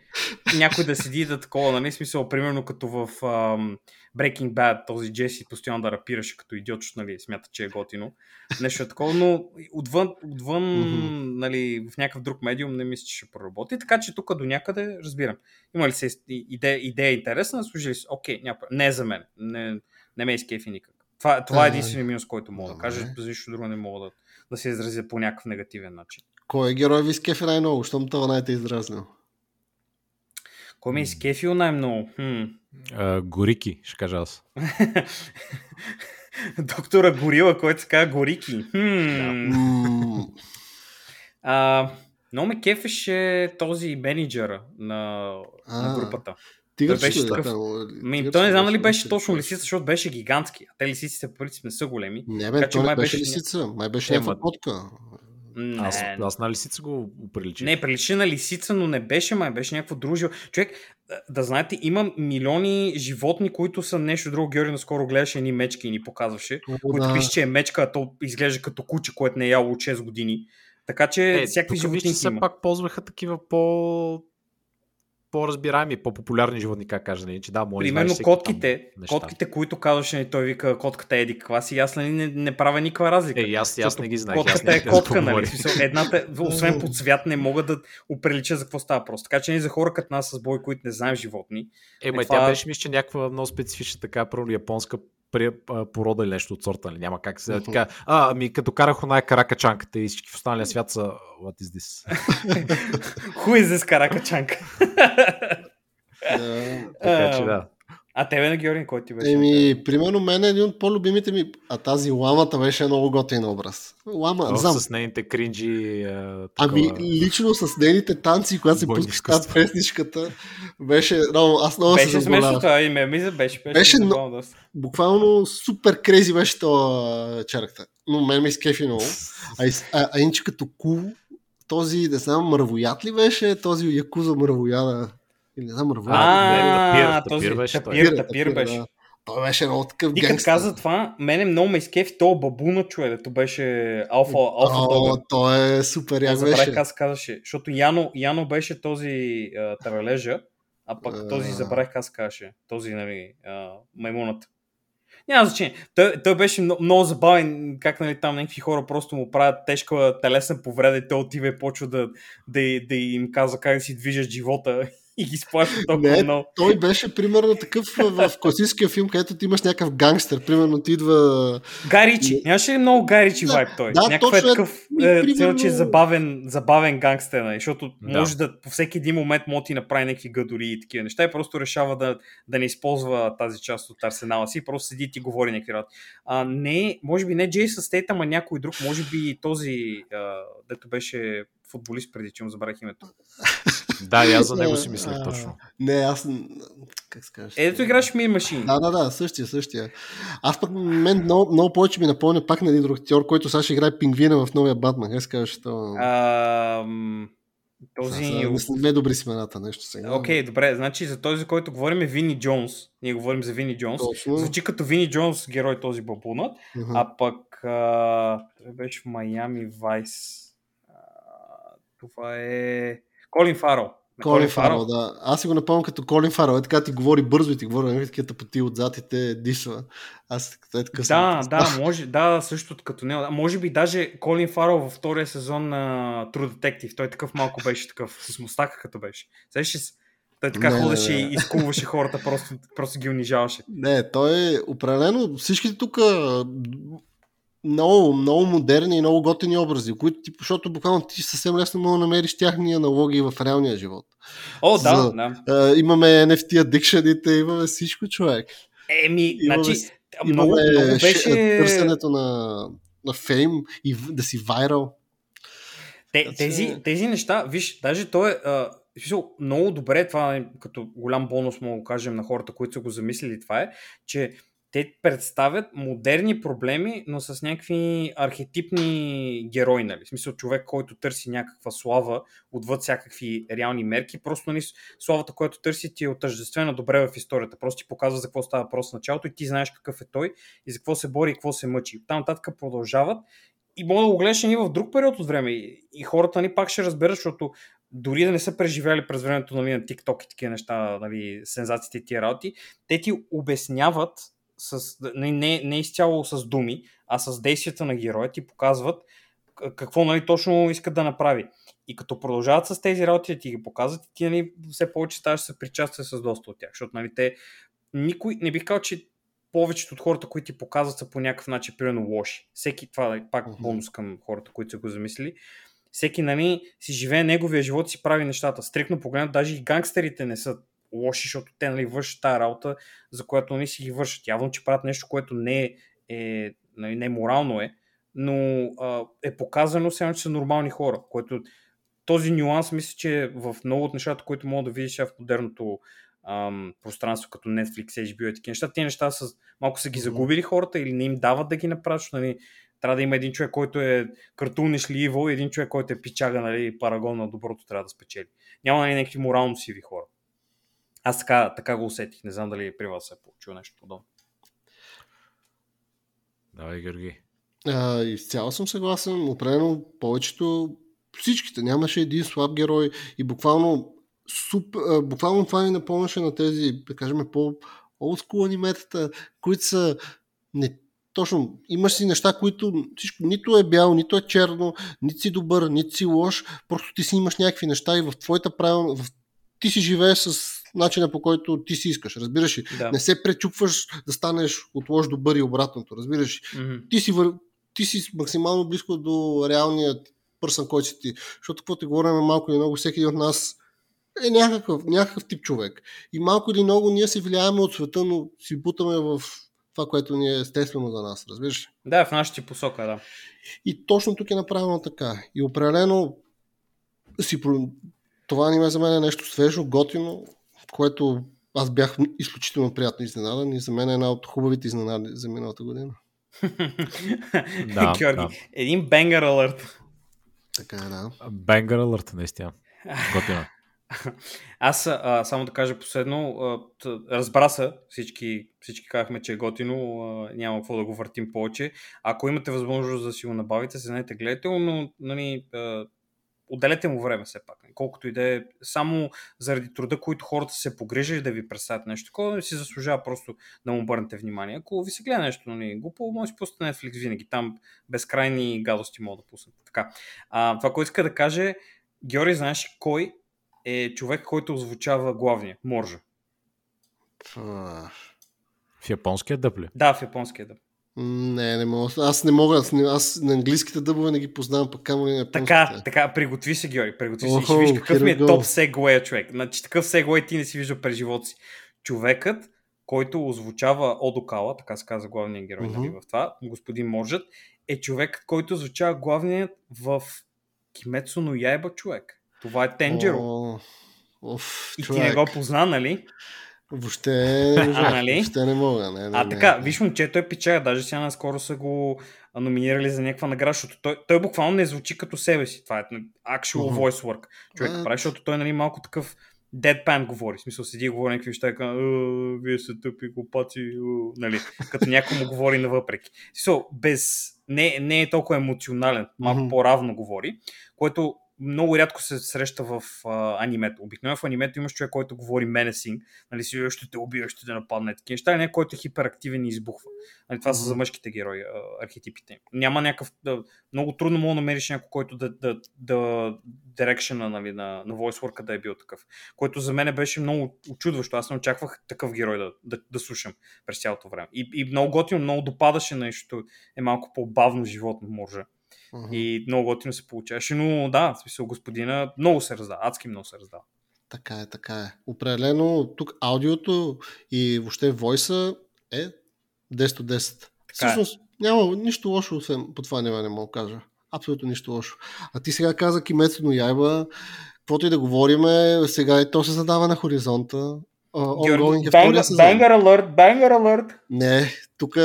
някой да седи да такова, нали, смисъл, примерно като в ам, Breaking Bad, този Джеси постоянно да рапираше като идиот, защото, нали, смята, че е готино. Нещо такова, но отвън, отвън Мгм. нали, в някакъв друг медиум не мисля, че ще проработи. Така че тук до някъде разбирам. Има ли се идея, идея интересна, служили се, окей, няма, не е за мен. Не, не ме изкефи никак. Това, това е единствения минус, който мога да кажа. За нищо друго не мога да, да се изразя по някакъв негативен начин. Кой е герой ви скефи най-много, щом това най-те изразнал? Кой ме е изкефил най-много? Хм. А, горики, ще кажа аз. Доктора Горила, който казва Горики. Хм. А, много ме кефеше този менеджера на, на групата. Тигърчето беше е такъв. там, Ми, той не знам дали беше точно лисица, защото беше гигантски. А те лисиците по принцип не са големи. Не, Така бе, май не беше беше лисица, май беше Е, някаква котка. Не, Аз, аз на лисица го приличи. не, прилича на лисица, но не беше, май беше някакво друго живо. Човек, да, да знаете, има милиони животни, които са нещо друго. Георги наскоро гледаше едни мечки и ни показваше. О, който да. пише, че е мечка, а то изглежда като куче, което не е яло от 6 години. Така че Е, всякакви животни вижте, все има. пак ползваха такива по по-разбираеми, по-популярни животни, как кажа, не, че да, може Примерно котките, там котките, които казваше, нали, той вика котката е еди каква си, аз нали, не, не правя никаква разлика. Е, аз, аз не ги знаех. Котката е котка, нали? Смисъл, едната, освен по цвят, не мога да оприлича за какво става просто. Така че ние за хора като нас с бой, които не знаем животни, Е, ма Е, тя това- беше, мисля, че някаква много специфична така, първо японска при- а, порода или нещо от сорта, нали? Няма как се Мгм. така. А, ами като карах оная каракачанката и всички в останалия свят са What is this? хуй за каракачанка. Да. така че да. А тебе на Георги, кой ти беше? Еми, примерно мен е един от по-любимите ми, а тази ламата беше много готин образ. Лама, О, знам, С нейните кринджи. А, Ами, такова... лично с нейните танци, когато се пускаш тази песничката, беше много, аз много беше се смешно това и ме мисля, беше, беше, Беше но-. Буквално супер крези беше това чарката. Но мен ме изкефи много. А, из- а, а иначе като кул, този, не знам, мравоят ли беше, този Якуза мравояда. Или не знам, мравояд. А, този тапир беше той. тапир, беше. Той беше много такъв Ти като каза това, мене много ме изкефи то бабуна човек, дето беше алфа, алфа О, той е супер як беше. се казваше, защото Яно, Яно беше този а, таралежа, а пък А. този забравих как се казваше, този, нали, а, маймуната. Няма значение. Той, той беше много, много забавен, как нали, там някакви хора просто му правят тежка телесна повреда и той отива и почва да, да, да им казва как да си движат живота и ги сплашва толкова Не, много. Той беше примерно такъв в в класическия филм, където ти имаш някакъв гангстер. Примерно ти идва Гаричи. Нямаше ли много Гаричи Да, вайб той? да, Някакъв е точно е. такъв е, примерно- цел, че е забавен, забавен гангстер, нали? защото Да. може да по всеки един момент може да ти направи някакви гадори и такива неща и просто решава да, да не използва тази част от арсенала си, просто седи и ти говори някакви работи. А, не, може би не Джейсън Стейтъм, а някой друг, може би този, а, дето беше футболист преди, че му забравих името. Да, и аз за него си мислех точно. Не, аз... Как се казваш? Е, дето играш в Мин Машин. Да, да, да, същия, същия. Аз пък мен много, много повече ми напомня пак на един друг актьор, който сега ще играе пингвина в новия Батман. Как се казваш? То... А, този... Сега не са две добри с имената, нещо сега. Окей, добре, значи за този, за който говорим е Вини Джонс. Ние говорим за Вини Джонс. Точно. Звучи като Вини Джонс, герой този бабунат. Мгм. А пък а, той беше в Майами Вайс. А, това е Колин Фарол. Колин Фарел, да. Аз си го напомням като Колин Фарел. Е така ти говори бързо и ти говори някакви такива тъпоти отзад и те дисва. Аз е така Да, съм- да, може, да, също като него. Да, Може би даже Колин Фарол във втория сезон на True Detective. Той такъв малко беше такъв, с мустака като беше. Сещаш се? Той така Не, не, ходеше не. и изкуваше хората, просто, просто ги унижаваше. Не, той е определено всичките тук много, много модерни и много готини образи, които ти, защото буквално ти съвсем лесно мога да намериш тяхни аналогии в реалния живот. О, да, За- да. А, имаме NFT addiction имаме всичко, човек. Еми, Имаме значи, много, Имаме много ше- беше... търсенето на, на фейм и да си вайрал. Те, Така че- тези, тези неща, виж, даже той е а, много добре, това е като голям бонус мога да кажем на хората, които са го замислили това е, че те представят модерни проблеми, но с някакви архетипни герои, нали? В смисъл човек, който търси някаква слава отвъд всякакви реални мерки. Просто нали, славата, която търси ти е отъждествена добре в историята. Просто ти показва за какво става въпрос в началото и ти знаеш какъв е той и за какво се бори и какво се мъчи. Там нататък продължават и мога да го гледаш и в друг период от време. И хората ни пак ще разберат, защото дори да не са преживяли през времето нали, на TikTok и такива неща, нали, сензациите и тия работи, те ти обясняват с, не, не, не изцяло с думи, а с действията на героя ти показват какво нали, точно искат да направи. И като продължават с тези работи да ти ги показват, ти нали, все повече ставаш се причастен с доста от тях. Защото нали, те, никой, не бих казал, че повечето от хората, които ти показват са по някакъв начин примерно лоши. Всеки, това е пак бонус към хората, които са го замислили, всеки нали, си живее неговия живот си прави нещата. Стрикно погледнат, даже и гангстерите не са лоши, защото те нали, вършат тази работа, за която не си ги вършат. Явно, че правят нещо, което не е, е нали, не морално е, но а, е показано сега, че са нормални хора, което този нюанс мисля, че в много от нещата, които мога да видиш в модерното ам, пространство, като Netflix, HBO и такива неща, тези неща са, малко са ги загубили хората или не им дават да ги направят, защото нали, трябва да има един човек, който е картунишливо и един човек, който е пичага, нали, парагон на доброто трябва да спечели. Няма нали, някакви морално сиви хора. Аз така, така го усетих. Не знам дали при вас се е получило нещо подобно. Давай, Георги. А, изцяло съм съгласен. Определено повечето, всичките. Нямаше един слаб герой и буквално суп, а, буквално това ми напомняше на тези, да кажем, по олдскул аниметата, които са не точно, имаш си неща, които всичко, нито е бяло, нито е черно, нито си добър, нито си лош, просто ти си имаш някакви неща и в твоята правилна, в... ти си живееш с начина по който ти си искаш. Разбираш ли? Да. Не се пречупваш да станеш от лош добър и обратното. Разбираш ли? Mm-hmm. Ти, си, вър... ти си максимално близко до реалния пърсън, който си ти. Защото какво ти говорим малко или много, всеки от нас е някакъв, някакъв тип човек. И малко или много ние се влияеме от света, но си бутаме в това, което ни е естествено за нас, разбираш ли? Да, в нашата посока, да. И точно тук е направено така. И определено си, това аниме за мен е нещо свежо, готино, което аз бях изключително приятно изненадан и за мен е една от хубавите изненади за миналата година. да, Георги, да. един бенгър алърт. Така е, да. Бенгър алърт, наистина. Готино. Аз а, само да кажа последно, а, разбра се, всички, всички казахме, че е готино, а, няма какво да го въртим повече. Ако имате възможност да си го набавите, седнете, гледайте, но нали, а, отделете му време все пак. Колкото и да е само заради труда, който хората се погрижили да ви представят нещо такова, си заслужава просто да му обърнете внимание. Ако ви се гледа нещо нали, глупо, може да си пуснете Netflix винаги. Там безкрайни гадости могат да пуснат. Така. А, това, което иска да каже, Георги, знаеш кой е човек, който озвучава главния, Моржа. В японския дъб ли? Да, в японския дъб. Не, не мога. Аз не мога. Аз, аз на английските дъбове не ги познавам, пък камо ли на Така, така, приготви се, Георги. Приготви се. Ще виж какъв ми е топ сегуея човек. Значи такъв сегуей ти не си виждал през живота си. Човекът, който озвучава Одокала, така се казва главният герой uh-huh. нали, в това, господин Можът, е човек, който озвучава главният в Кимецо но Яйба човек. Това е Тенджеро. О, оф, и човек. ти не го позна, нали? Въобще, а, нали? въобще не мога. Не, не, а не, така, не. виж момчето е пичага, даже сега наскоро са го номинирали за някаква награда, защото той, той буквално не звучи като себе си. Това е actual uh-huh. voice work. Човек а... прави, защото той нали, малко такъв deadpan говори. В смисъл седи и говори някакви неща и казва, вие сте тъпи глупаци, нали, като някой му говори навъпреки. So, без, не, не е толкова емоционален, малко uh-huh. по-равно говори, което много рядко се среща в а, анимето. Обикновено в анимето имаш човек, който говори менесинг, нали си ще те убива, ще те нападне, такива неща, не който е хиперактивен и избухва. Нали, това mm-hmm. са за мъжките герои, а, архетипите. Няма някакъв, да, много трудно мога да намериш някой, който да, да, да дирекшена нали, на, на voice да е бил такъв. Който за мен беше много очудващо. Аз не очаквах такъв герой да, да, да слушам през цялото време. И, и много готино, много допадаше нещо. Е малко по-бавно животно, може. Uh-huh. И много готино се получаваше, но да, в смисъл господина много се раздава, адски много се раздава. Така е, така е. Определено тук аудиото и въобще войса е 10 от 10. Така е. Всъщност е. няма нищо лошо освен по това няма не мога да кажа. Абсолютно нищо лошо. А ти сега каза Кимецо но Яйба, каквото и да говориме, сега и то се задава на хоризонта. ongoing е. Banger alert, banger alert. Не, тук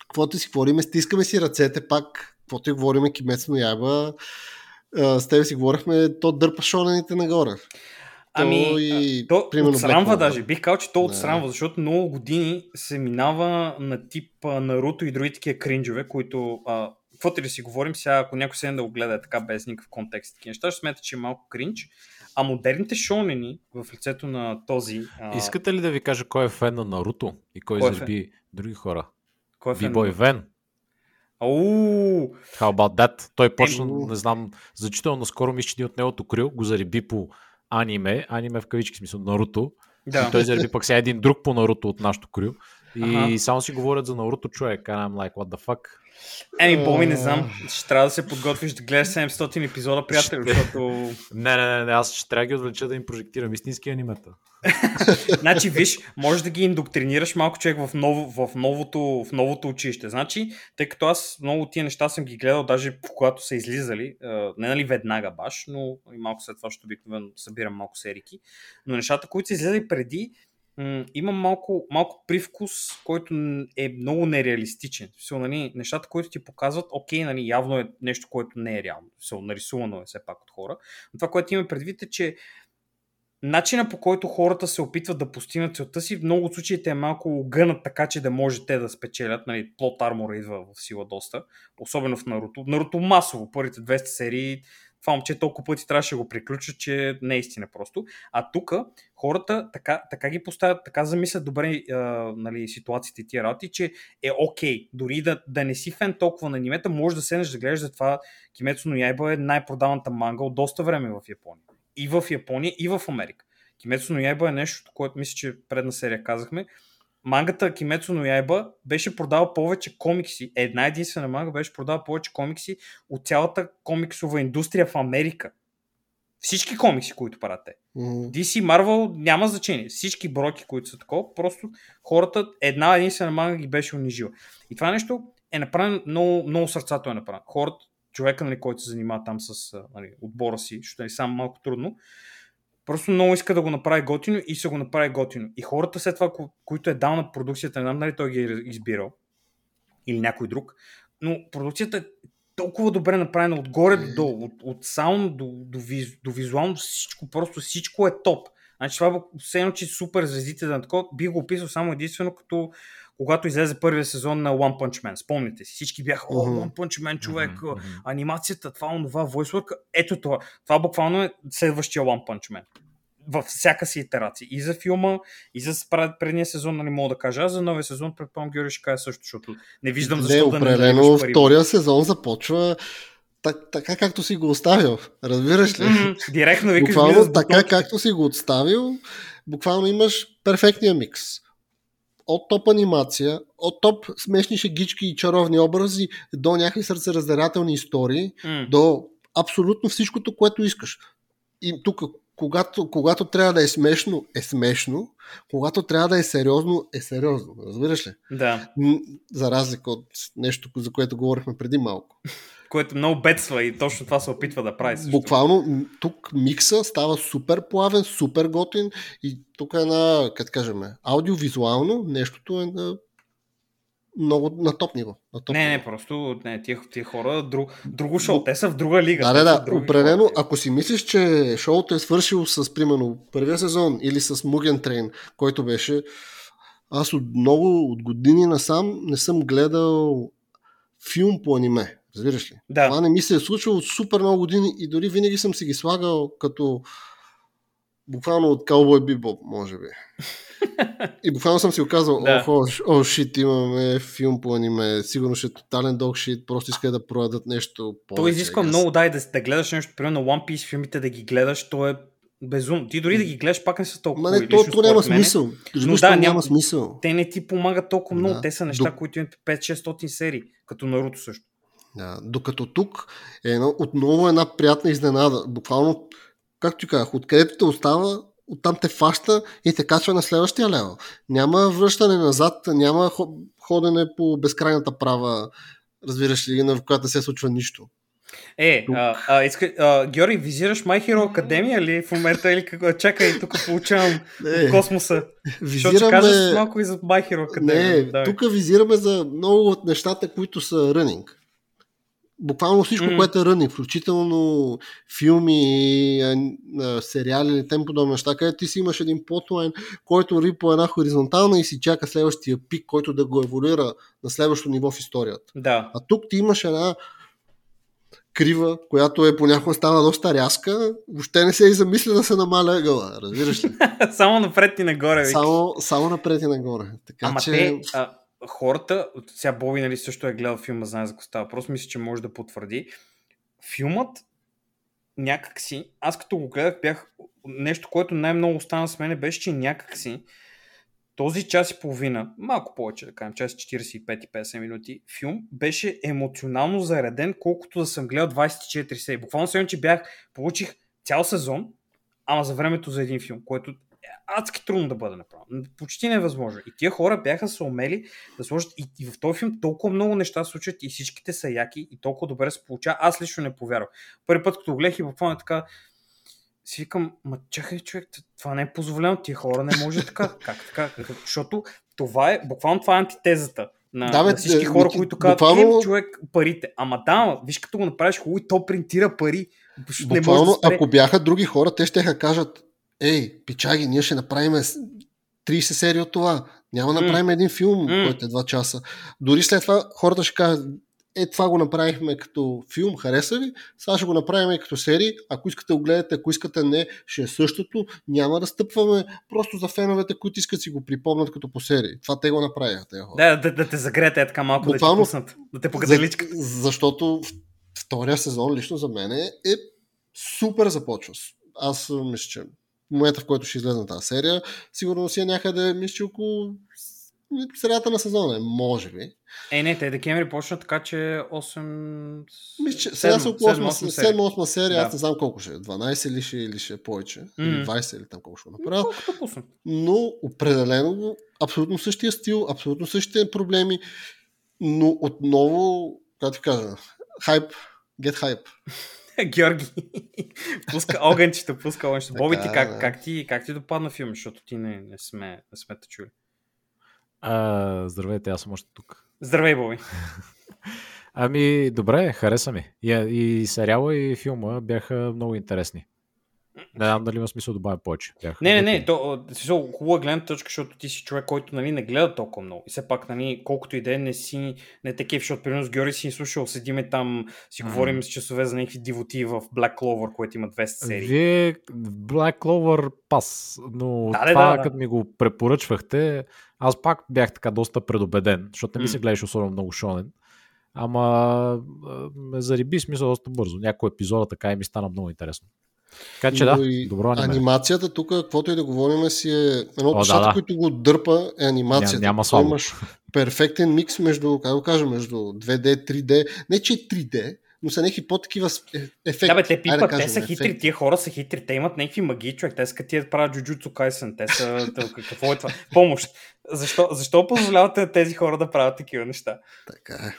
каквото си говорим, стискаме си ръцете пак, каквото и говорим Кимец но Яба, с тебе си говорихме, то дърпа шонените нагоре. Ами, То и, то примерно, отсрамва даже. Бих казал, че то Да. отсрамва, защото много години се минава на тип а, Наруто и други такива кринджове, които а, каквото и да си говорим сега, ако някой седне да го гледа е така без никакъв контекст, такива неща, ще смята, че е малко кринж. А модерните шонени в лицето на този... А, Искате ли да ви кажа кой е фен на Наруто и кой, Кой е зарби други хора? кой е фен Бибой на- Вен. Ау! How about that? Той почна, не знам, значително наскоро мисля, че ни от неговото крил го зареби по аниме, аниме в кавички, смисъл Наруто. Да. И той зареби пък сега един друг по Наруто от нашото крил. И Аха. само си говорят за Наруто човек. And I'm like, what the fuck? Еми, Боми, не А. знам. Ще трябва да се подготвиш да гледаш 700 епизода, приятел, Ще. защото... Не, не, не, не, аз ще трябва да ги отвлеча да им прожектирам истински анимета. Значи, виж, можеш да ги индоктринираш малко човек в, ново, в, новото, в новото училище. Значи, тъй като аз много от тия неща съм ги гледал, даже когато са излизали, не нали веднага баш, но и малко след това, защото обикновено събирам малко серики. Но нещата, които са излизали преди, има малко, малко привкус, който е много нереалистичен. В Смисъл, нали, нещата, които ти показват, окей, нали, явно е нещо, което не е реално. В Смисъл, нарисувано е все пак от хора. Но това, което има предвид е, че начина по който хората се опитват да постигнат целта си, в много от случаите е малко огънат така, че да може те да спечелят. Нали, плот армора идва в сила доста, особено в Наруто. Наруто масово, първите 200 серии, това момче толкова пъти трябваше да го приключат, че не е истина просто. А тук хората така, така ги поставят, така замислят добре а, нали, ситуациите и тия работи, че е окей, дори да, да не си фен толкова на анимета, може да седнеш да гледаш за това Кимецо но Яйба е най-продаваната манга от доста време в Япония. И в Япония, и в Америка. Кимецо но Яйба е нещо, което мисля, че предна серия казахме. Мангата Кимецо но Яйба беше продава повече комикси. Една единствена манга беше продава повече комикси от цялата комиксова индустрия в Америка. Всички комикси, които правят те. М, DC, Marvel няма значение. Всички бройки, които са такова, просто хората една единствена манга ги беше унижила. И това нещо е направено много, много сърцато е направено. Хората, човека, нали, който се занимава там с нали, отбора си, защото е сам малко трудно, просто много иска да го направи готино и се го направи готино. И хората след това, ко- които е дал на продукцията, не знам дали той ги е избирал или някой друг, но продукцията е толкова добре направена отгоре до долу, от, от саунд до, до, виз, до визуално всичко, просто всичко е топ. Значи това все едно, че супер звездите на такова, бих го описал само единствено като когато излезе първия сезон на One Punch Man. Спомните си, всички бяха, о. One Punch Man, човек, мгм. анимацията, това, онова, voice work, ето това. Това буквално е следващия One Punch Man. Във всяка си итерация. И за филма, и за предния сезон, нали мога да кажа. Аз за новия сезон, предполагам, Георги ще каже също, защото не виждам Не, защо да не определено наливаш пари. втория сезон започва так, така както си го оставил. Разбираш ли? Директно викаш буквално така както си го отставил, буквално имаш перфектния микс. От топ анимация, от топ смешни шегички и чаровни образи, до някакви сърцераздирателни истории, М. до абсолютно всичкото, което искаш. И тук, когато, когато трябва да е смешно, е смешно, когато трябва да е сериозно, е сериозно. Разбираш ли? Да, За разлика от нещо, за което говорихме преди малко. Което много бедства и точно това се опитва да прави. Също. Буквално тук микса става супер плавен, супер готин и тук е на, как кажем, аудиовизуално нещото е на много на топ ниво. На топ Не, не, ниво. просто не, тия, тия хора, друг, друго шоу, те са в друга лига. Да, да, да. Определено, ако си мислиш, че шоуто е свършило с, примерно, първия сезон или с Муген Трейн, който беше... Аз от много, от години насам не съм гледал филм по аниме. Разбираш ли? Да. Това не ми се е случвало от супер много години и дори винаги съм си ги слагал като буквално от Cowboy Bebop, може би. И буквално съм си го казал, Да. охо, о, шит, имаме филм по аниме, сигурно ще е тотален док шит, просто иска да продадат нещо То повече. изисква Yes. много, дай да, да гледаш нещо, примерно One Piece филмите да ги гледаш, то е безумно. Ти дори да ги гледаш, пак не са толкова. Ма не, то, то няма смисъл. Но да, няма- смисъл. Те не ти помагат толкова много. Да. Те са неща, До- които имат 5-600 серии, като Наруто също. Да, докато тук е едно, отново една приятна изненада. Буквално, както ти казах, откъдето те остава, оттам те фаща и те качва на следващия левел. Няма връщане назад, няма хо- ходене по безкрайната права, разбираш ли, на която не се случва нищо. Е, а, а, иска, а, Георги, визираш My Hero Academia ли в момента или какво? Чакай, тук получавам Не. от космоса. Защото ще Визираме... кажеш малко и за My Hero Academia. Не, тук визираме за много от нещата, които са рънинг. Буквално всичко, mm. което е рънинг, включително филми, сериали или тем подобни неща, където ти си имаш един плотлайн, който върви по една хоризонтална и си чака следващия пик, който да го еволюира на следващото ниво в историята. Да. А тук ти имаш една крива, която е понякога става доста рязка, въобще не се и замисля да се намаля ъгъла, разбираш ли? Само напред и нагоре. вики. Само, само напред и нагоре. Така Ама че... те, а, хората, сега Боби нали, също е гледал филма, знае за какво става. Просто мисля, че може да потвърди. Филмът някакси, аз като го гледах, бях нещо, което най-много остана с мене, беше, че някакси този час и половина, малко повече да кажем, час и 45 и 50 минути, филм беше емоционално зареден, колкото да съм гледал 24 серии. Буквално се че бях, получих цял сезон, ама за времето за един филм, което адски трудно да бъде направено. Почти невъзможно. И тия хора бяха се умели да сложат и, и в този филм толкова много неща се случват и всичките са яки и толкова добре се получава. Аз лично не повярвам. Първи път, като гледах и буквално е така, си викам, ма чакай човек, това не е позволено, тия хора не може така. Как така? Защото това е, буквално това е антитезата на, Да, бе, на всички хора, ти- които казват, буквално- е, човек, парите. Ама да, виж като го направиш хубаво и то принтира пари. Защото не може Буквално, да спре. ако бяха други хора, те ще кажат, ей, пичаги, ние ще направим 30 серии от това. Няма да направим един филм, М. който е 2 часа. Дори след това хората ще кажат, е, това го направихме като филм, хареса ви, сега ще го направим и като серии, ако искате го гледате, ако искате не, ще е същото, няма да стъпваме просто за феновете, които искат си го припомнят като по серии. Това те го направиха, хора. Да, да, да те загреят е така малко Буквално- да ти пуснат. Да те покажат личката. За, защото втория сезон лично за мен е, е супер започва. Аз мисля, че момента, в който ще излезе тази серия, сигурно си е някъде, мисля, че около средата на сезона, е, може би. Е, не, те декември почна така, че 8... Мисля, че сега са около 8, серия. 7-8 серия, Да. аз не знам колко ще е. 12 или ще, или ще е повече. Или Мгм. 20 или там колко ще. Колкото пуснат. но определено абсолютно същия стил, абсолютно същите проблеми, но отново, как ти кажа, хайп, get hype. Георги. пуска огънчета, пуска огънчета. Боби, ти как, да. как, ти, как ти допадна филм, защото ти не, не, сме, не сме те чули. А, здравейте, аз съм още тук. Здравей, Боби. Ами, добре, хареса ми. И, и сериала, и филма бяха много интересни. Не знам дали има смисъл да добавя повече. Бяха Не, не, не, то, смисъл, хубава гледна точка, защото ти си човек, който нали, не гледа толкова много. И все пак, нали, колкото и да е, не си не такив, защото примерно с Георги си ни слушал, седиме там, си Мгм. говорим с часове за някакви дивоти в Black Clover, което има 200 серии. Вие Black Clover пас, но Да, това, да, да. като ми го препоръчвахте, аз пак бях така доста предубеден, защото не ми се М. гледаше особено много шонен. Ама ме зариби смисъл доста бързо. Някой епизода така и ми стана много интересно. Така че да, и добро аниме. Анимацията тук, каквото и да говорим, си е едно от О, да, нещата, да. които го дърпа е анимацията. Ня- няма слабо. Имаш перфектен микс между, как го кажа, между 2D, 3D. Не, че е 3D, но са някакви по-такива е- ефекти. Да, бе, те пипат, да те са хитри, ефекти. тия хора са хитри, те имат някакви магии, човек, те са тия да правят джуджуцу кайсен, те са, какво е това? Помощ. Защо, защо позволявате тези хора да правят такива неща? Така е.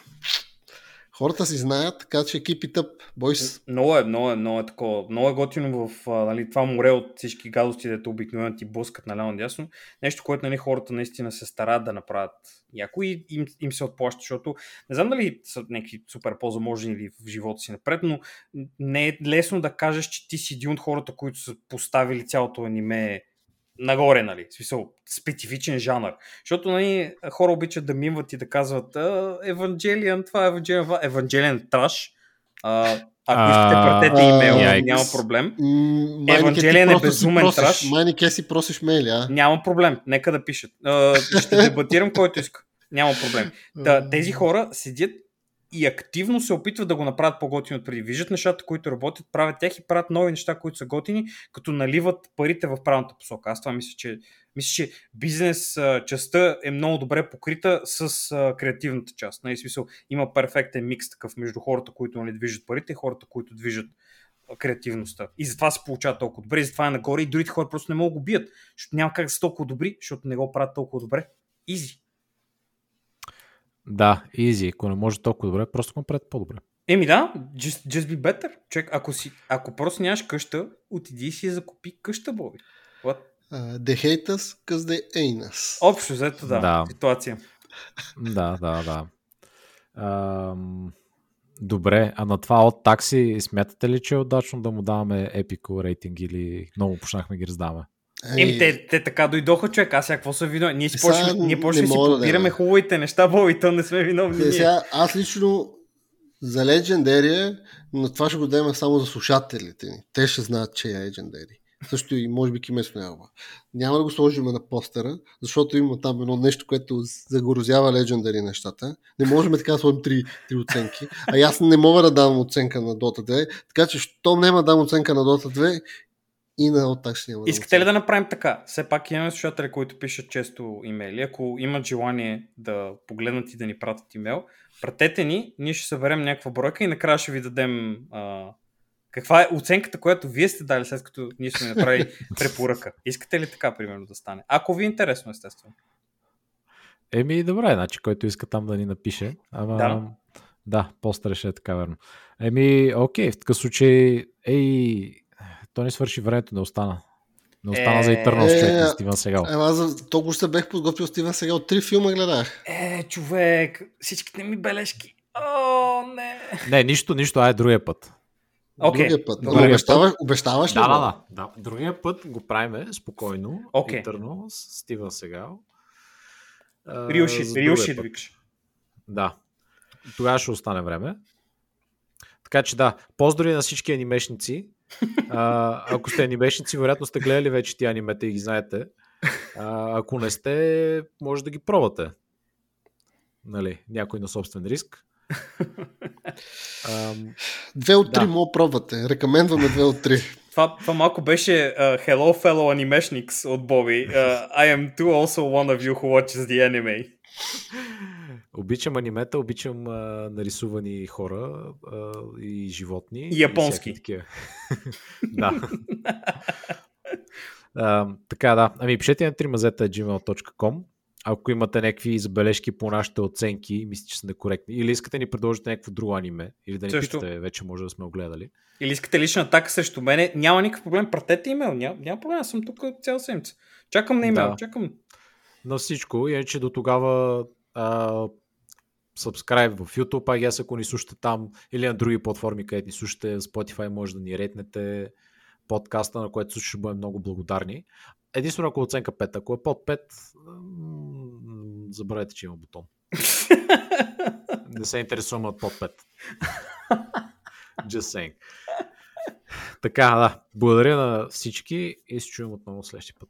Хората си знаят, така че keep it up, boys. Много е, много е, много е такова. Много е готино в нали, това море от всички гадости, дето обикновено ти блъскат наляво надясно. Нещо, което нали, хората наистина се старат да направят яко и им, им се отплаща, защото не знам дали са някакви супер по-заможни в живота си напред, но не е лесно да кажеш, че ти си един от хората, които са поставили цялото аниме нагоре, нали? В смисъл, специфичен жанр. Защото нали, хора обичат да мимват и да казват «А, Евангелиан, това е Евангелиан, е Евангелиан траш. А, ако искате, пратете имейл, Yikes. няма проблем. Евангелиен е безумен просиш. траш. Майнике си просиш мейли, а? Няма проблем, нека да пишат. Ще дебатирам който иска. Няма проблем. Та, тези хора седят и активно се опитват да го направят по-готини от преди. Виждат нещата, които работят, правят тях и правят нови неща, които са готини, като наливат парите в правилната посока. Аз това мисля, че, мисля, че бизнес частта е много добре покрита с а, креативната част. Нали, в смисъл, има перфектен микс такъв между хората, които нали, движат парите и хората, които движат креативността. И затова се получава толкова добре, и затова е нагоре и другите хора просто не могат да го бият, защото няма как да са толкова добри, защото не го правят толкова добре. Изи. Да, изи. Ако не може толкова добре, просто го направят по-добре. Еми да, just, just be better. Човек, ако, си, ако просто нямаш къща, отиди и си закупи къща, Боби. What? Uh, they hate us because they ain't us. Общо, взето да, Да. ситуация. Да, да, да. Ам, добре, а на това от такси смятате ли, че е удачно да му даваме епико рейтинг или много почнахме ги раздаваме? Еми, те, те така дойдоха, човек. Аз сега какво са виновни? Ние си Сега почнем, ние да си да подбираме хубавите неща, Боби, то не сме виновни. Е, сега, аз лично за Legendary, но това ще го дадем само за слушателите ни. Те ще знаят, че е Legendary. Също и може би Кимесо няма. Няма да го сложим на постера, защото има там едно нещо, което загрозява Legendary нещата. Не можем така да сложим три, три оценки. А и аз не мога да дам оценка на Dota 2, така че щом няма да дам оценка на Dota 2 и на Otax няма да дам Искате ли да направим така? Все пак имаме слушатели, които пишат често имейли. Ако имат желание да погледнат и да ни пратят имейл, пратете ни, ние ще съберем някаква бройка и накрая ще ви дадем а, каква е оценката, която вие сте дали след като ние сме направили препоръка. Искате ли така, примерно, да стане? Ако ви е интересно, естествено. Еми, добре, значи, който иска там да ни напише. Ама, Да. да постър ще е така, верно. Еми, окей, в такъв случай, ей, то ни свърши времето, не остана. Не остана за Е, Eternal е, човек на е, Стивън Сегал. Ема аз за толкова се бех подготвил Стивен сега от три филма гледах. Е, човек, всичките ми бележки. О, не. Не, нищо, нищо, ай другия път. Окей. Другия път. Ама обещаваш, обещаваш ли? Да, да, да, да. Другия път го правиме спокойно. Окей. Eternal, с Стивън Сегал. А, за другия shit, път. викаш. Да. Тогава ще остане време. Така че да, поздрави на всички анимешници. А, ако сте анимешници, вероятно сте гледали вече тия анимета и ги знаете. А, ако не сте, може да ги пробвате. Нали, някой на собствен риск. Ам, Две от три Да. мога пробвате. Рекомендваме две от три. Това, това малко беше uh, Hello fellow animationics от Боби. Uh, I am too also one of you who watches the anime. Обичам анимета, обичам а, нарисувани хора а, и животни. И японски. всякакви такива. да. а, така, да. Ами пишете на 3mazeta.gmail.com ако имате някакви забележки по нашите оценки, мисля, че са некоректни. Или искате да ни предложите някакво друго аниме, или да ни Също. питате, вече може да сме огледали. Или искате лична атака срещу мене, няма никакъв проблем, пратете имейл, няма, няма проблем, аз съм тук цял седмица. Чакам на имейл, Да. чакам. На всичко, иначе до тогава а, subscribe в YouTube, а аз ако ни слушате там, или на други платформи, където ни слушате, Spotify може да ни ретнете подкаста, на което също ще бъдем много благодарни. Единствено ако е оценка 5, ако е под 5, м, забравяйте, че има бутон. Не се интересувам от под 5. Just saying. Така, да. Благодаря на всички и се чуем отново следващия път.